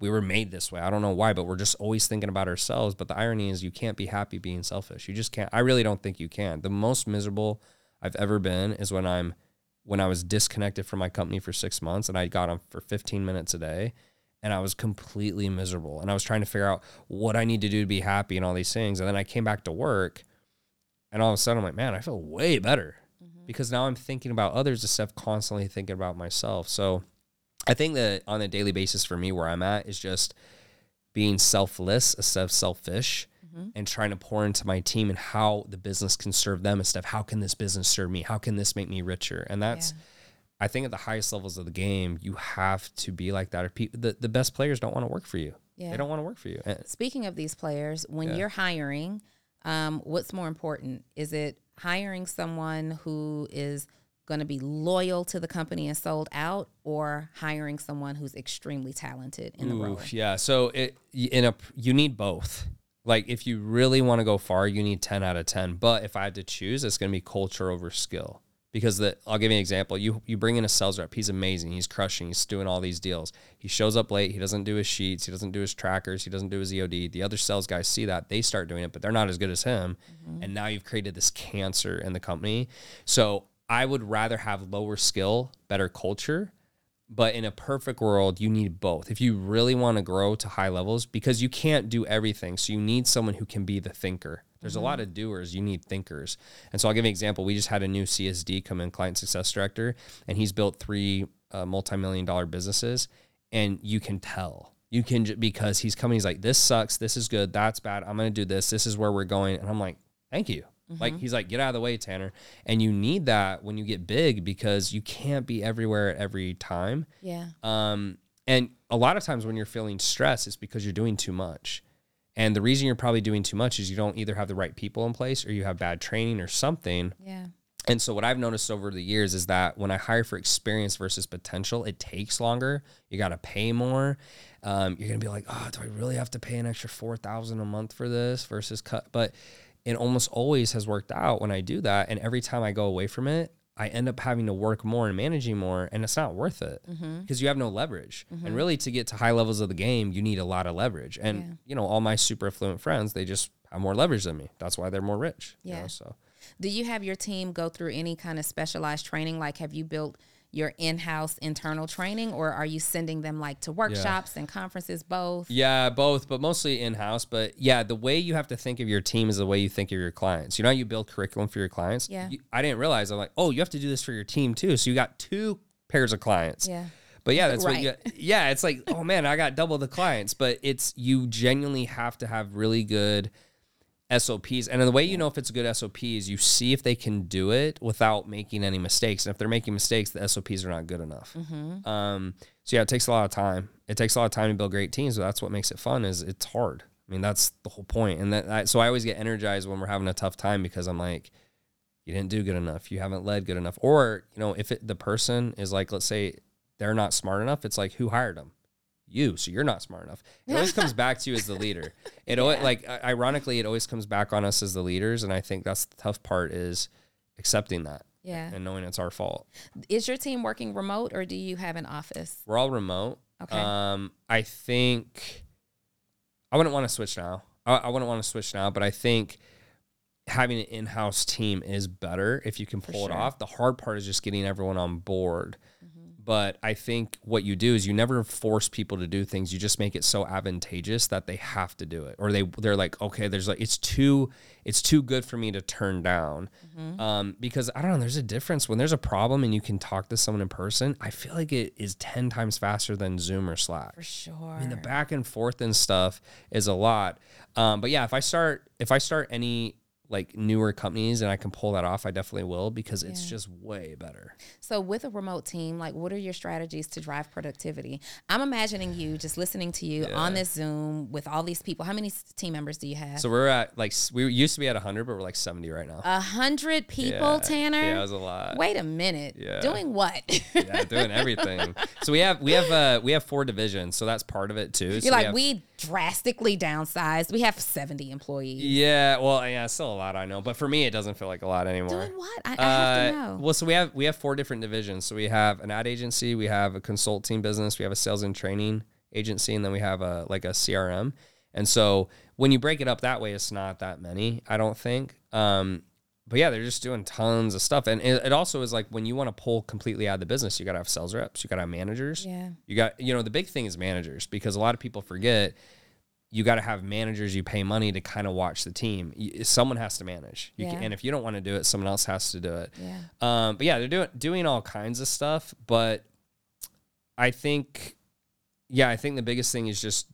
we were made this way. I don't know why, but we're just always thinking about ourselves. But the irony is you can't be happy being selfish. You just can't. I really don't think you can. The most miserable I've ever been is when I'm when I was disconnected from my company for six months and I got on for 15 minutes a day and I was completely miserable and I was trying to figure out what I need to do to be happy and all these things. And then I came back to work and all of a sudden I'm like, man, I feel way better mm-hmm. because now I'm thinking about others instead of constantly thinking about myself. So I think that on a daily basis for me, where I'm at is just being selfless instead of selfish and trying to pour into my team and how the business can serve them instead of how can this business serve me? How can this make me richer? And that's, I think at the highest levels of the game, you have to be like that. Or people, the, the best players don't want to work for you. Yeah. They don't want to work for you. And- Speaking of these players, when Yeah. you're hiring, um, what's more important? Is it hiring someone who is going to be loyal to the company and sold out, or hiring someone who's extremely talented in the role? Yeah. So it in a you need both. Like if you really want to go far, you need 10 out of 10. But if I had to choose, it's going to be culture over skill. Because the I'll give you an example. You you bring in a sales rep, he's amazing. He's crushing. He's doing all these deals. He shows up late, he doesn't do his sheets, he doesn't do his trackers, he doesn't do his EOD. The other sales guys see that, they start doing it, but they're not as good as him. Mm-hmm. And now you've created this cancer in the company. So I would rather have lower skill, better culture but in a perfect world, you need both. If you really want to grow to high levels, because you can't do everything. So you need someone who can be the thinker. There's a lot of doers, you need thinkers. And so I'll give you an example. We just had a new CSD come in, client success director, and he's built three uh, multi million dollar businesses. And you can tell. You can, because he's coming, he's like, this sucks. This is good. That's bad. I'm going to do this. This is where we're going. And I'm like, thank you. Like he's like, get out of the way, Tanner. And you need that when you get big because you can't be everywhere at every time. Yeah. Um, and a lot of times when you're feeling stress, it's because you're doing too much. And the reason you're probably doing too much is you don't either have the right people in place or you have bad training or something. Yeah. And so what I've noticed over the years is that when I hire for experience versus potential, it takes longer. You got to pay more. Um, you're gonna be like, oh, do I really have to pay an extra four thousand a month for this versus cut? But it almost always has worked out when I do that. And every time I go away from it, I end up having to work more and managing more, and it's not worth it mm-hmm. because you have no leverage. And mm-hmm. really, to get to high levels of the game, you need a lot of leverage. And Yeah. you know, all my super affluent friends, they just have more leverage than me. That's why they're more rich. you Yeah. know, so. Do you have your team go through any kind of specialized training? Like, have you built your in-house internal training, or are you sending them like to workshops and conferences? Both. Yeah, both, but mostly in house. But yeah, the way you have to think of your team is the way you think of your clients. You know, how you build curriculum for your clients. Yeah. You- I didn't realize. I'm like, oh, you have to do this for your team too. So you got two pairs of clients. Yeah. But yeah, that's what you. Yeah, it's like, oh man, I got double the clients. But it's you genuinely have to have really good SOPs. And the way you know if it's a good SOP is you see if they can do it without making any mistakes. And if they're making mistakes, the SOPs are not good enough. Mm-hmm. Um, so yeah, it takes a lot of time. It takes a lot of time to build great teams, but that's what makes it fun. Is it's hard. I mean, that's the whole point. And that, so I always get energized when we're having a tough time because I'm like, you didn't do good enough. You haven't led good enough. Or you know, if it, the person is like, let's say they're not smart enough, it's like who hired them? You. So you're not smart enough. It always comes back to you as the leader. It always like ironically, it always comes back on us as the leaders, and I think that's the tough part is accepting that Yeah. and knowing it's our fault. Is your team working remote, or do you have an office? We're all remote. Okay. Um, I think I wouldn't want to switch now. I, I wouldn't want to switch now, but I think having an in-house team is better if you can pull it off. The hard part is just getting everyone on board. But I think what you do is you never force people to do things. You just make it so advantageous that they have to do it, or they they're like, okay, there's like it's too it's too good for me to turn down, Mm-hmm. um, because I don't know. There's a difference when there's a problem and you can talk to someone in person. I feel like it is ten times faster than Zoom or Slack. For sure. I mean, the back and forth and stuff is a lot. Um, but yeah, if I start if I start any like newer companies and I can pull that off, I definitely will because it's just way better. So, with a remote team, like, what are your strategies to drive productivity? I'm imagining you just listening to you on this Zoom with all these people. How many team members do you have? So we're at like we used to be at 100, but we're like 70 right now. a hundred people, Yeah. Tanner. Yeah, it was a lot. Wait a minute. Yeah. Doing what? yeah, doing everything. So we have we have uh we have four divisions, so that's part of it too. You're like, have- we drastically downsized. We have 70 employees. Yeah, well, yeah, still a lot, I know, but for me, it doesn't feel like a lot anymore. Doing what? I, I have to Uh, know. Well, so we have we have four different divisions. So we have an ad agency, we have a consulting business, we have a sales and training agency, and then we have a like a CRM. And so when you break it up that way, it's not that many, I don't think. Um, but yeah, they're just doing tons of stuff, and it, it also is like when you want to pull completely out of the business, you got to have sales reps, you got to have managers. Yeah. You got you know the big thing is managers because a lot of people forget you got to have managers you pay money to kind of watch the team. Someone has to manage. You Yeah. can, and if you don't want to do it, someone else has to do it. Yeah. Um, but yeah, they're doing doing all kinds of stuff. But I think, yeah, I think the biggest thing is just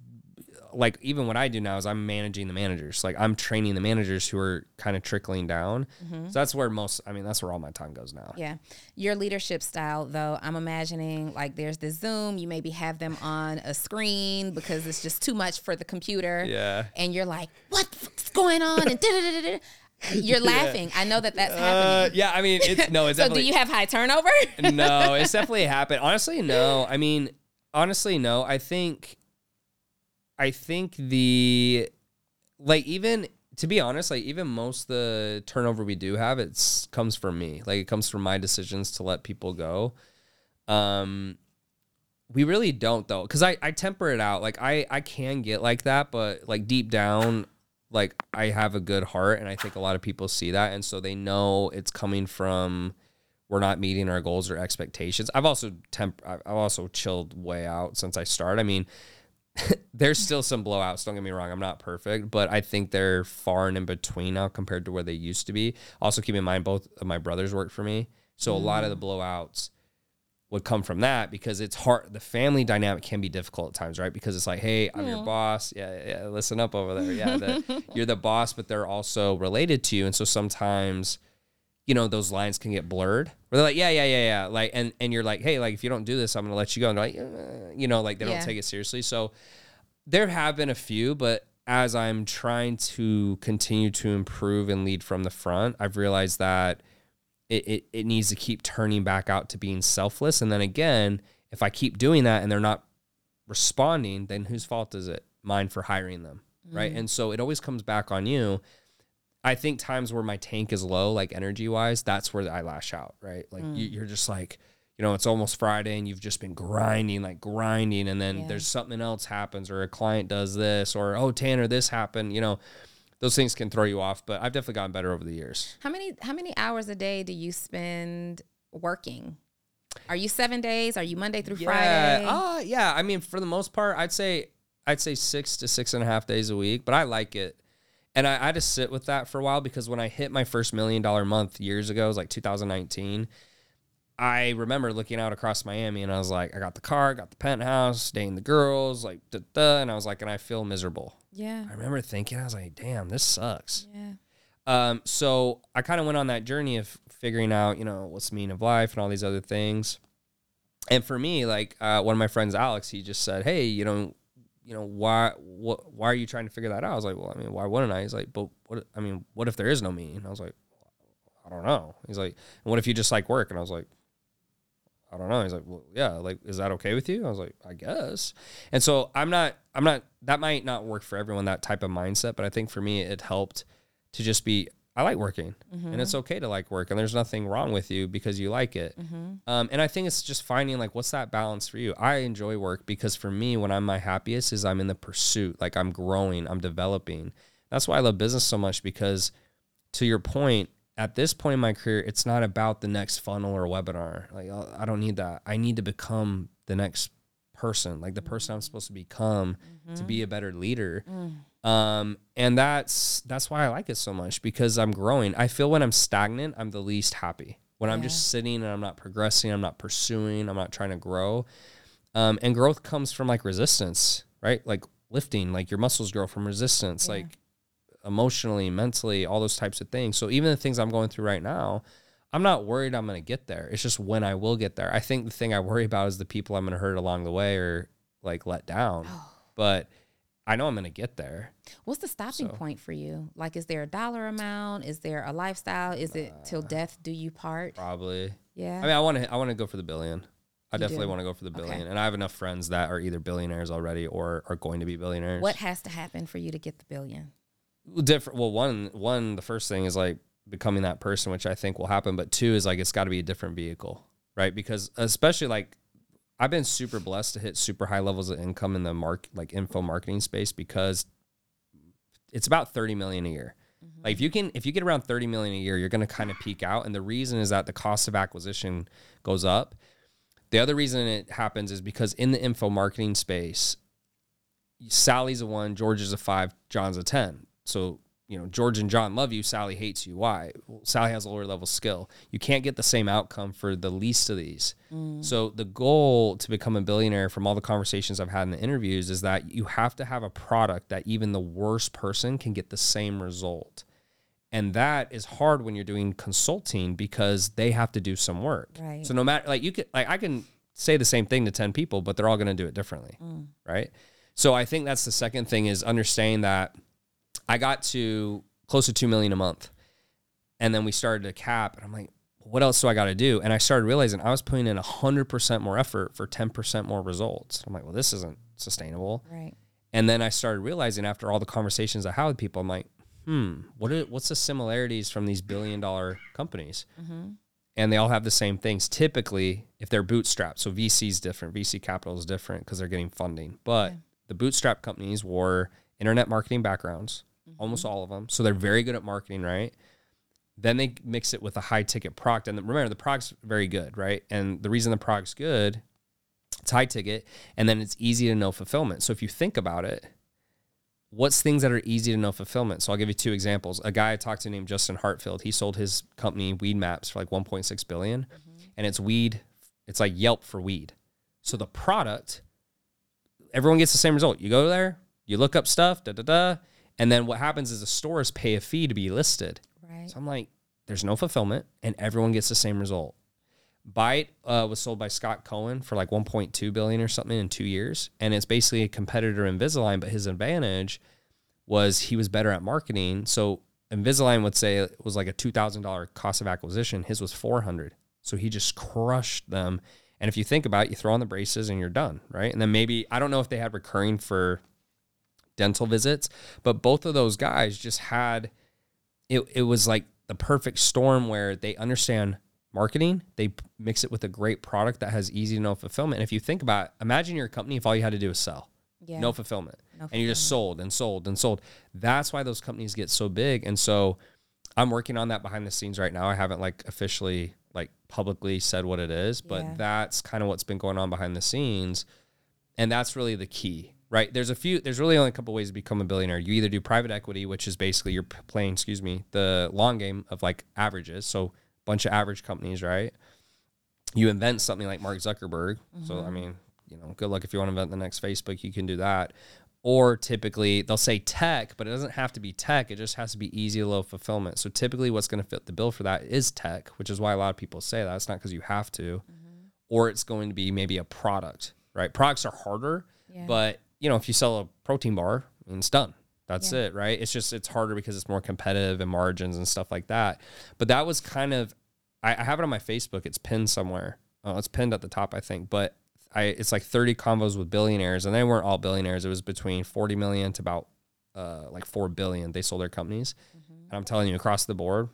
like even what I do now is I'm managing the managers. Like I'm training the managers who are kind of trickling down. So that's where most. I mean, that's where all my time goes now. Mm-hmm. Yeah. Your leadership style, though, I'm imagining like there's the Zoom, you maybe have them on a screen because it's just too much for the computer. Yeah. And you're like, what the fuck's going on? And da-da-da-da-da. you're laughing. I know that that's Uh, happening. yeah, I mean, it's no, it's So, do you have high turnover? no, it's definitely happened. Honestly, no. I mean, honestly, no. I think, I think the, like even to be honest, like even most the turnover we do have, it's comes from me. Like it comes from my decisions to let people go. Um, we really don't though, because I I temper it out. Like I I can get like that, but like deep down. Like I have a good heart, and I think a lot of people see that, and so they know it's coming from we're not meeting our goals or expectations. I've also temp I've also chilled way out since I started. I mean, there's still some blowouts. Don't get me wrong. I'm not perfect, but I think they're far and in between now compared to where they used to be. Also, keep in mind both of my brothers work for me, so mm. a lot of the blowouts would come from that because it's hard. The family dynamic can be difficult at times, right? Because it's like, hey, I'm your boss. Yeah, yeah. Listen up over there. Yeah, the, you're the boss, but they're also related to you, and so sometimes you know those lines can get blurred. Where they're like yeah yeah yeah yeah. Like and and you're like hey like if you don't do this i'm gonna let you go. And they're like uh, you know like they yeah. don't take it seriously. So there have been a few but as i'm trying to continue to improve and lead from the front i've realized that it, it, it needs to keep turning back out to being selfless. And then again if i keep doing that and they're not responding then whose fault is it? Mine for hiring them mm. right and so it always comes back on you I think times where my tank is low, like energy wise, that's where I lash out, right? Like mm. you, are just like, you know, it's almost Friday and you've just been grinding, like grinding, and then yeah. there's something else happens, or a client does this, or oh Tanner, this happened, you know. Those things can throw you off, but I've definitely gotten better over the years. How many how many hours a day do you spend working? Are you seven days? Are you Monday through yeah, Friday? Uh, yeah. I mean, for the most part, I'd say I'd say six to six and a half days a week, but I like it and I, I had to sit with that for a while because when I hit my first million dollar month years ago, it was like 2019. I remember looking out across Miami and I was like, I got the car, got the penthouse, dating the girls, like, da, da, and I was like, and I feel miserable. Yeah. I remember thinking, I was like, damn, this sucks. Yeah. Um, so I kind of went on that journey of figuring out, you know, what's the meaning of life and all these other things. And for me, like uh, one of my friends, Alex, he just said, hey, you know, you know, why what why are you trying to figure that out? I was like, well, I mean, why wouldn't I? He's like, but what I mean, what if there is no me? And I was like, I don't know. He's like, what if you just like work? And I was like, I don't know. He's like, well, yeah, like, is that okay with you? I was like, I guess. And so I'm not, I'm not, that might not work for everyone, that type of mindset. But I think for me, it helped to just be I like working, mm-hmm. and it's mm-hmm. okay to like work, and there's nothing wrong with you because you like it. Mm-hmm. Um, and I think it's just finding like what's that balance for you. I enjoy work because for me, when I'm my happiest, is I'm in the pursuit, like I'm growing, I'm developing. That's why I love business so much because, to your point, at this point in my career, it's not about the next funnel or webinar. Like I don't need that. I need to become the next person, like the person I'm supposed to become mm-hmm. to be a better leader. Mm. Um, and that's that's why I like it so much because I'm growing. I feel when I'm stagnant, I'm the least happy. When yeah. I'm just sitting and I'm not progressing, I'm not pursuing, I'm not trying to grow. Um, and growth comes from like resistance, right? Like lifting, like your muscles grow from resistance, yeah. like emotionally, mentally, all those types of things. So even the things I'm going through right now, I'm not worried I'm going to get there. It's just when I will get there. I think the thing I worry about is the people I'm going to hurt along the way or like let down. Oh. But I know I'm going to get there. What's the stopping so. point for you? Like, is there a dollar amount? Is there a lifestyle? Is it uh, till death do you part? Probably. Yeah. I mean, I want to. I want to go for the billion. I you definitely want to go for the billion, okay. and I have enough friends that are either billionaires already or are going to be billionaires. What has to happen for you to get the billion? Different. Well, one, one, the first thing is like becoming that person, which I think will happen. But two is like it's got to be a different vehicle, right? Because especially like I've been super blessed to hit super high levels of income in the mark like info marketing space because it's about 30 million a year. Mm-hmm. Like if you can if you get around 30 million a year, you're going to kind of peak out and the reason is that the cost of acquisition goes up. The other reason it happens is because in the info marketing space, Sally's a 1, George is a 5, John's a 10. So you know, George and John love you, Sally hates you. Why? Well, Sally has a lower level skill. You can't get the same outcome for the least of these. Mm. So the goal to become a billionaire from all the conversations I've had in the interviews is that you have to have a product that even the worst person can get the same result. And that is hard when you're doing consulting because they have to do some work. Right. So no matter like you can like I can say the same thing to 10 people, but they're all going to do it differently. Mm. Right? So I think that's the second thing is understanding that I got to close to 2 million a month. And then we started to cap and I'm like, what else do I got to do? And I started realizing I was putting in 100% more effort for 10% more results. I'm like, well, this isn't sustainable. Right. And then I started realizing after all the conversations I had with people, I'm like, hmm, what are, what's the similarities from these billion dollar companies? Mm-hmm. And they all have the same things. Typically, if they're bootstrapped, so VC is different, VC capital is different because they're getting funding. But the bootstrap companies were internet marketing backgrounds, mm-hmm. almost all of them. So they're very good at marketing, right? Then they mix it with a high ticket product. And remember, the product's very good, right? And the reason the product's good, it's high ticket, and then it's easy to know fulfillment. So if you think about it, what's things that are easy to know fulfillment? So I'll give you two examples. A guy I talked to named Justin Hartfield, he sold his company Weedmaps for like 1.6 billion, and it's weed, it's like Yelp for weed. So the product, everyone gets the same result. You go there, you look up stuff, da da da, and then what happens is the stores pay a fee to be listed. Right. So I'm like, there's no fulfillment, and everyone gets the same result. Byte uh, was sold by Scott Cohen for like 1.2 billion or something in two years, and it's basically a competitor Invisalign. But his advantage was he was better at marketing. So Invisalign would say it was like a two thousand dollar cost of acquisition. His was 400. So he just crushed them. And if you think about it, you throw on the braces and you're done, right? And then maybe I don't know if they had recurring for dental visits, but both of those guys just had it. It was like the perfect storm where they understand marketing, they mix it with a great product that has easy to know fulfillment. And if you think about, it, imagine your company if all you had to do is sell, Yeah. no fulfillment, No and you just sold and sold and sold. That's why those companies get so big. And so I'm working on that behind the scenes right now. I haven't like officially like publicly said what it is, but Yeah. that's kind of what's been going on behind the scenes. And that's really the key, right? There's a few, there's really only a couple ways to become a billionaire. You either do private equity, which is basically you're playing, excuse me, the long game of like averages. So a bunch of average companies, right? You invent something like Mark Zuckerberg. So, I mm-hmm. mean, you know, good luck if you want to invent the next Facebook, you can do that. Or typically they'll say tech, but it doesn't have to be tech. It just has to be easy low fulfillment. So typically what's going to fit the bill for that is tech, which is why a lot of people say that. It's not because you have to. Mm-hmm. Or it's going to be maybe a product, right? Products are harder, Yeah. but you know, if you sell a protein bar, it's done. That's Yeah. it, right? It's just it's harder because it's more competitive and margins and stuff like that. But that was kind of I, I have it on my Facebook. It's pinned somewhere. Oh, it's pinned at the top, I think. But I it's like 30 combos with billionaires, and they weren't all billionaires. It was between 40 million to about uh, like four billion. They sold their companies, and I'm telling you, across the board,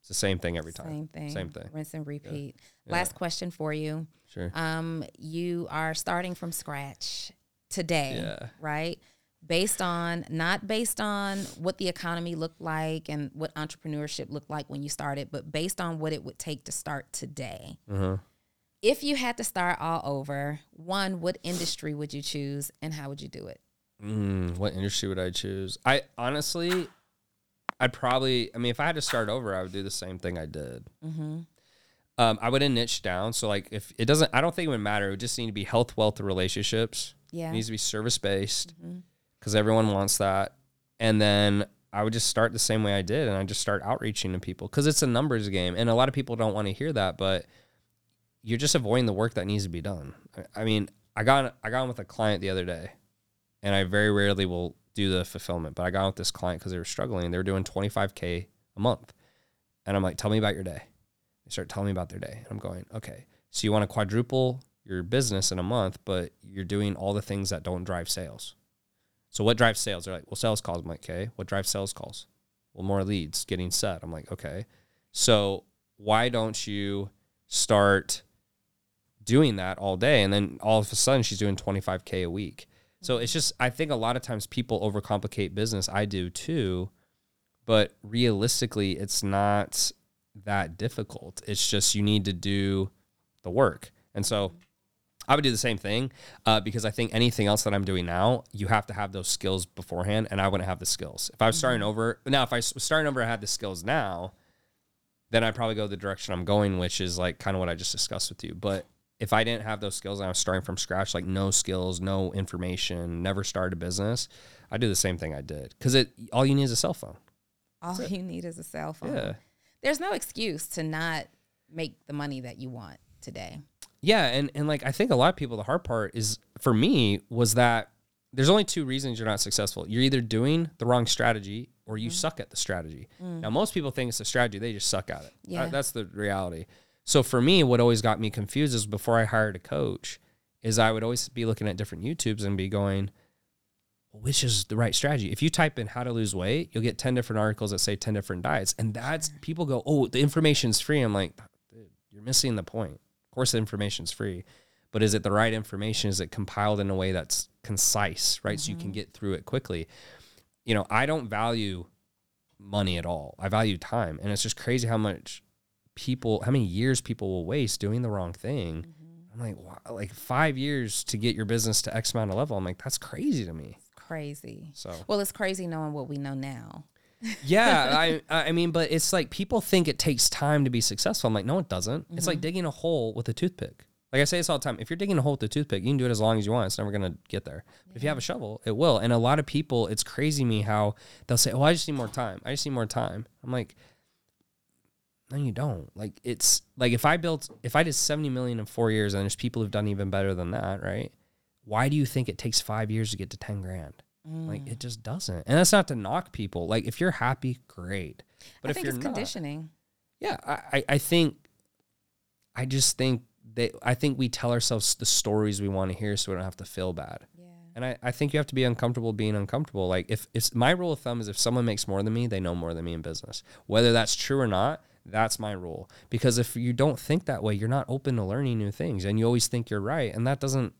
it's the same thing every time. Same thing. Same thing. Rinse and repeat. Yeah. Last question for you. Sure. Um, you are starting from scratch today, Yeah. right? Based on not based on what the economy looked like and what entrepreneurship looked like when you started, but based on what it would take to start today. Uh-huh. If you had to start all over, one, what industry would you choose and how would you do it? Mm, what industry would I choose? I honestly, I'd probably. I mean, if I had to start over, I would do the same thing I did. Mm-hmm. Um, I would have niche down. So like, if it doesn't, I don't think it would matter. It would just need to be health, wealth, relationships. Yeah. It needs to be service based because everyone wants that. And then I would just start the same way I did, and I just start outreaching to people because it's a numbers game, and a lot of people don't want to hear that, but you're just avoiding the work that needs to be done. I- I mean, I got I got on with a client the other day, and I very rarely will do the fulfillment, but I got on with this client because they were struggling. They were doing 25k a month, and I'm like, "Tell me about your day." They start telling me about their day, and I'm going, "Okay, so you want to quadruple your business in a month, but you're doing all the things that don't drive sales." So what drives sales? They're like, well, sales calls. I'm like, okay. What drives sales calls? Well, more leads getting set. I'm like, okay. So why don't you start doing that all day? And then all of a sudden she's doing 25K a week. So it's just, I think a lot of times people overcomplicate business. I do too. But realistically, it's not that difficult. It's just you need to do the work. And so I would do the same thing uh, because I think anything else that I'm doing now, you have to have those skills beforehand, and I wouldn't have the skills. If I was starting over now, if I was starting over, I had the skills now, then I'd probably go the direction I'm going, which is like kind of what I just discussed with you. But if I didn't have those skills and I was starting from scratch, like no skills, no information, never started a business, I do the same thing I did because it all you need is a cell phone. All you need is a cell phone. Yeah. There's no excuse to not make the money that you want today. Yeah, and and like I think a lot of people, the hard part is for me was that there's only two reasons you're not successful. You're either doing the wrong strategy or you suck at the strategy. Now, most people think it's a strategy; they just suck at it. Yeah. Uh, that's the reality. So for me, what always got me confused is before I hired a coach, is I would always be looking at different YouTubes and be going, which is the right strategy? If you type in how to lose weight, you'll get 10 different articles that say 10 different diets. And that's people go, oh, the information's free. I'm like, you're missing the point. Of course, the information's free, but is it the right information? Is it compiled in a way that's concise, right? So you can mm-hmm. get through it quickly. You know, I don't value money at all. I value time. And it's just crazy how much people, how many years people will waste doing the wrong thing. Mm-hmm. I'm like, wow, like five years to get your business to X amount of level. I'm like, that's crazy to me. Crazy. So Well, it's crazy knowing what we know now. yeah, I I mean, but it's like people think it takes time to be successful. I'm like, no, it doesn't. It's like mm-hmm. digging a hole with a toothpick. Like I say this all the time. If you're digging a hole with a toothpick, you can do it as long as you want. It's never gonna get there. But if you have a shovel, it will. And a lot of people, it's crazy me how they'll say, "Oh, I just need more time. I just need more time." I'm like, no, you don't. Like it's like if I built, if I did 70 million in four years, and there's people who've done even better than that, right? Why do you think it takes five years to get to 10 grand? Like mm. it just doesn't. And that's not to knock people. Like if you're happy, great. But I if think you're it's not, conditioning. yeah, I, I- I think, I just think that I think we tell ourselves the stories we want to hear so we don't have to feel bad. Yeah. And I, I think you have to be uncomfortable being uncomfortable. Like if it's my rule of thumb is if someone makes more than me, they know more than me in business. Whether that's true or not, that's my rule. Because if you don't think that way, you're not open to learning new things and you always think you're right. And that doesn't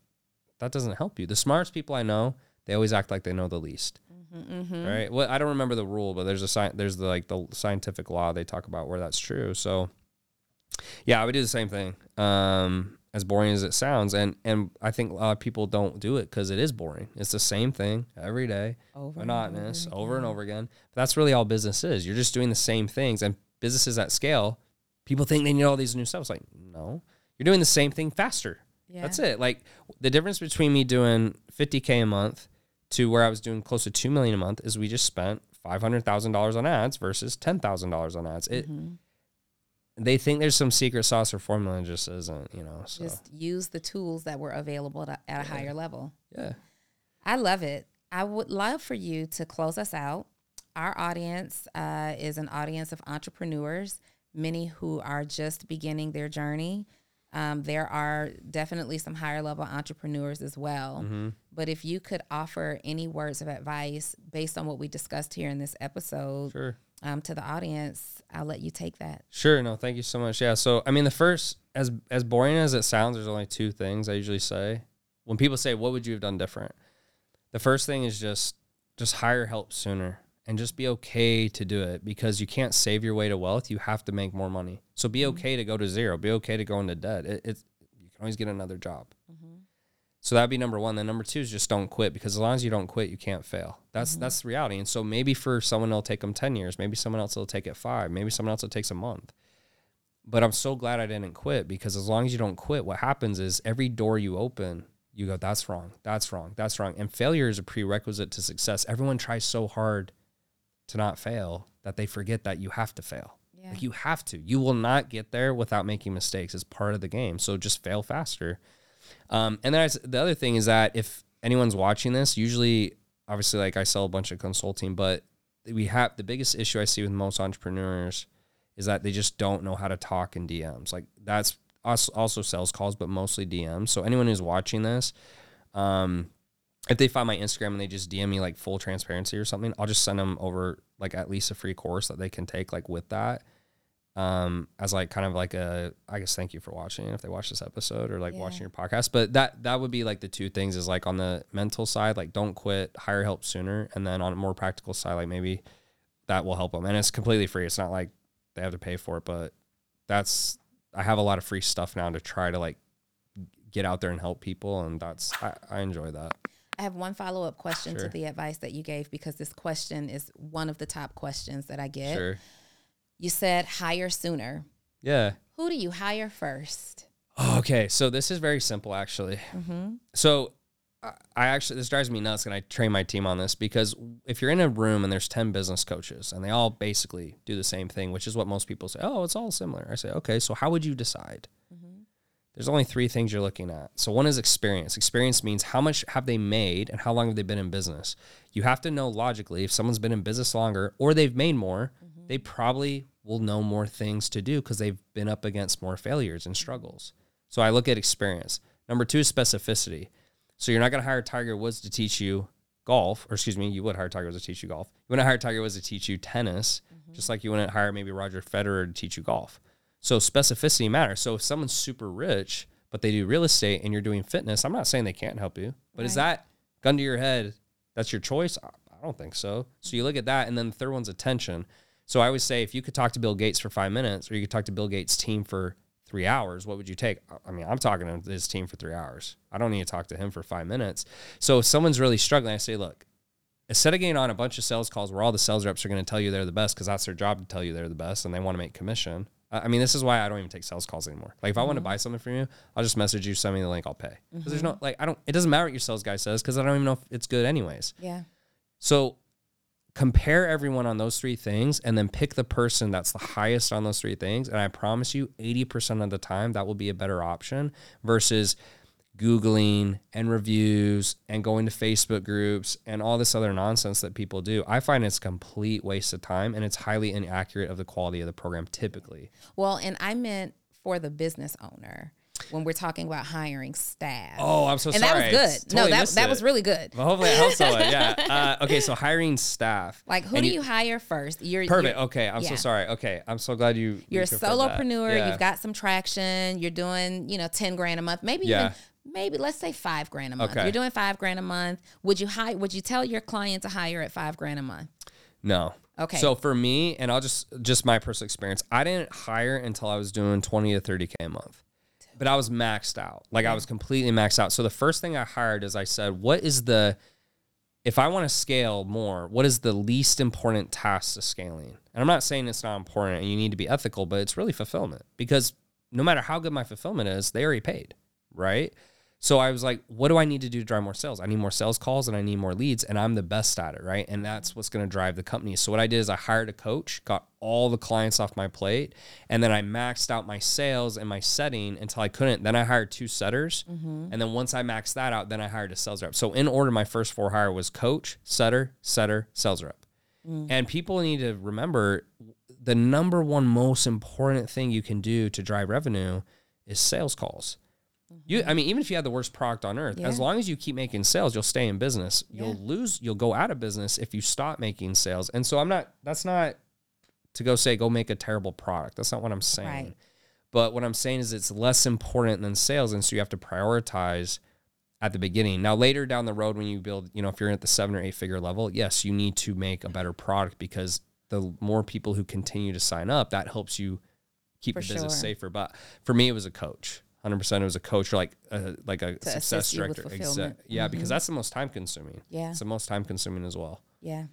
that doesn't help you. The smartest people I know, they always act like they know the least. Mm-hmm. Right. Well, I don't remember the rule, but there's a sci- there's the like the scientific law they talk about where that's true. So, yeah, I would do the same thing. Um, as boring as it sounds, and and I think a lot of people don't do it because it is boring. It's the same thing every day, Over and monotonous, over over and over again. But that's really all business is. You're just doing the same things, and businesses at scale, people think they need all these new stuff. It's like no, you're doing the same thing faster. Yeah. That's it. Like the difference between me doing 50k a month to where I was doing close to two million a month is we just spent five hundred thousand dollars on ads versus ten thousand dollars on ads. It Mhm. they think there's some secret sauce or formula, and just isn't. You know. So Just use the tools that were available at a, a higher level. yeah. I love it. I would love for you to close us out. Our audience uh, is an audience of entrepreneurs, many who are just beginning their journey. Um, there are definitely some higher level entrepreneurs as well. Mm-hmm. But if you could offer any words of advice based on what we discussed here in this episode Sure. um, to the audience, I'll let you take that. Sure. No, thank you so much. Yeah. So, I mean, the first, as as boring as it sounds, there's only two things I usually say when people say, "What would you have done different?" The first thing is just just hire help sooner and just be okay to do it because you can't save your way to wealth. You have to make more money. So be okay to go to zero. Be okay to go into debt. It, it's you can always get another job. So that'd be number one. Then number two is just don't quit because as long as you don't quit, you can't fail. That's mm-hmm. that's the reality. And so maybe for someone it'll take them ten years. Maybe someone else will take it five. Maybe someone else it takes a month. But I'm so glad I didn't quit because as long as you don't quit, what happens is every door you open, you go, that's wrong, that's wrong, that's wrong. And failure is a prerequisite to success. Everyone tries so hard to not fail that they forget that you have to fail. Yeah. Like you have to. You will not get there without making mistakes. It's part of the game. So just fail faster. Um, and then the other thing is that if anyone's watching this, usually, obviously, like I sell a bunch of consulting, but we have the biggest issue I see with most entrepreneurs is that they just don't know how to talk in DMs. Like that's us also sales calls, but mostly DMs. So anyone who's watching this, um, if they find my Instagram and they just DM me like full transparency or something, I'll just send them over like at least a free course that they can take like with that. Um, as like kind of like a I guess thank you for watching if they watch this episode or like Yeah. watching your podcast. But that that would be like the two things is like on the mental side, like don't quit, hire help sooner, and then on a more practical side, like maybe that will help them. And it's completely free. It's not like they have to pay for it, but that's I have a lot of free stuff now to try to like get out there and help people, and that's I, I enjoy that. I have one follow up question to the advice that you gave because this question is one of the top questions that I get. Sure. You said hire sooner. Yeah. Who do you hire first? Okay, so this is very simple actually. Mm-hmm. So I I actually this drives me nuts, and I train my team on this because if you're in a room and there's ten business coaches and they all basically do the same thing, which is what most people say, oh, it's all similar. I say, okay, so how would you decide? There's only three things you're looking at. So one is experience. Experience means how much have they made and how long have they been in business. You have to know logically if someone's been in business longer or they've made more, they probably will know more things to do because they've been up against more failures and struggles. So I look at experience. Number two is specificity. So you're not going to hire Tiger Woods to teach you golf, or excuse me, you would hire Tiger Woods to teach you golf. You wouldn't hire Tiger Woods to teach you tennis, mm-hmm. just like you wouldn't hire maybe Roger Federer to teach you golf. So specificity matters. So if someone's super rich, but they do real estate and you're doing fitness, I'm not saying they can't help you, but is that gun to your head? That's your choice. I don't think so. So you look at that, and then the third one's attention. So I always say, if you could talk to Bill Gates for five minutes, or you could talk to Bill Gates' team for three hours, what would you take? I mean, I'm talking to his team for three hours. I don't need to talk to him for five minutes. So if someone's really struggling, I say, look, instead of getting on a bunch of sales calls where all the sales reps are going to tell you they're the best because that's their job to tell you they're the best and they want to make commission. I mean, this is why I don't even take sales calls anymore. Like, if I want to mm-hmm. buy something from you, I'll just message you, send me the link, I'll pay. Because there's mm-hmm. no like, I don't. It doesn't matter what your sales guy says because I don't even know if it's good anyways. Yeah. So compare everyone on those three things and then pick the person that's the highest on those three things. And I promise you, 80% of the time, that will be a better option versus Googling and reviews and going to Facebook groups and all this other nonsense that people do. I find it's a complete waste of time and it's highly inaccurate of the quality of the program typically. Well, and I meant for the business owner when we're talking about hiring staff. Oh, I'm so and sorry. that was good. no, that that was really good. Well, hopefully it helps someone. Yeah. Uh, okay, so hiring staff. Like, who And do you, hire first? You're Perfect. You're, Okay, I'm yeah. so sorry. Okay, I'm so glad you. you're a you that. solopreneur. Yeah. You've got some traction. You're doing, you know, ten grand a month. Maybe Yeah. even maybe let's say five grand a month. Okay. You're doing five grand a month. Would you hire? Would you tell your client to hire at five grand a month? No. Okay. So for me, and I'll just just my personal experience, I didn't hire until I was doing 20 to 30k a month. But I was maxed out. Like I was completely maxed out. So the first thing I hired is I said, what is the if I want to scale more, what is the least important task to scaling? And I'm not saying it's not important and you need to be ethical, but it's really fulfillment because no matter how good my fulfillment is, they already paid, right? So I was like, what do I need to do to drive more sales? I need more sales calls and I need more leads, and I'm the best at it, right? And that's what's going to drive the company. So what I did is I hired a coach, got all the clients off my plate, and then I maxed out my sales and my setting until I couldn't. Then I hired two setters, mm-hmm. and then once I maxed that out, then I hired a sales rep. So in order, my first four hire was coach, setter, setter, sales rep. Mm. And people need to remember the number one most important thing you can do to drive revenue is sales calls. You, I mm-hmm. mean, even if you have the worst product on earth, as long as you keep making sales, you'll stay in business. You'll Yeah. lose, you'll go out of business if you stop making sales. And so I'm not, that's not to go say, go make a terrible product. That's not what I'm saying. Right. But what I'm saying is it's less important than sales. And so you have to prioritize at the beginning. Now, later down the road, when you build, you know, if you're at the seven or eight figure level, yes, you need to make a better product because the more people who continue to sign up, that helps you keep For the business sure. safer. But for me, it was a coach. 100% it was a coach or like a, like a To success assist you with director. Mm-hmm. Yeah, because that's the most time consuming. Yeah. It's the most time consuming as well. Yeah.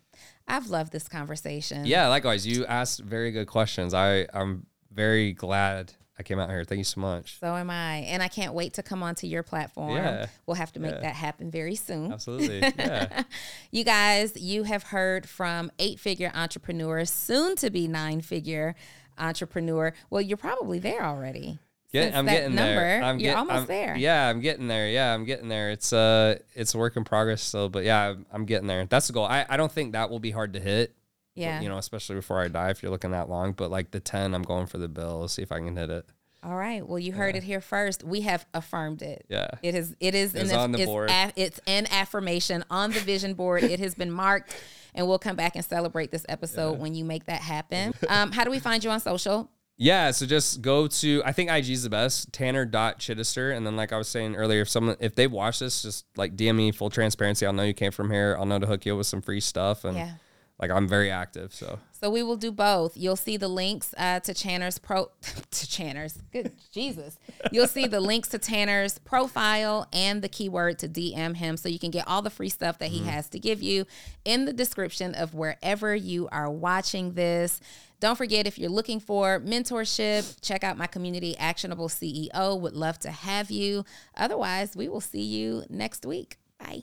I've loved this conversation. Yeah, likewise. You asked very good questions. I, I'm very glad I came out here. Thank you so much. So am I. And I can't wait to come onto your platform. Yeah. We'll have to make Yeah. that happen very soon. Absolutely. Yeah. You guys, you have heard from eight figure entrepreneur, soon to be nine figure entrepreneur. Well, you're probably there already. Get, I'm getting number, there. I'm you're get- almost I'm- there. Yeah, I'm getting there. Yeah, I'm getting there. It's uh it's a work in progress still, but yeah, I'm- I'm getting there. That's the goal. I, I don't think that will be hard to hit. Yeah. You know, especially before I die if you're looking that long. But like the ten, I'm going for the bill. Let's see if I can hit it. All right. Well, you heard it here first. We have affirmed it. Yeah. It is. It is. It's an, on the it's, board. a- it's an affirmation on the vision board. it has been marked, and we'll come back and celebrate this episode when you make that happen. Um, how do we find you on social? Yeah, so just go to I think IG is the best, Tanner.Chidester. And then like I was saying earlier, if someone if they watch this, just like DM me full transparency. I'll know you came from here. I'll know to hook you up with some free stuff. And Yeah. like I'm very active. So So we will do both. You'll see the links uh, to Channer's pro to Channer's. Good Jesus. You'll see the links to Tanner's profile and the keyword to DM him so you can get all the free stuff that he has to give you in the description of wherever you are watching this. Don't forget, if you're looking for mentorship, check out my community, Actionable CEO. Would love to have you. Otherwise, we will see you next week. Bye.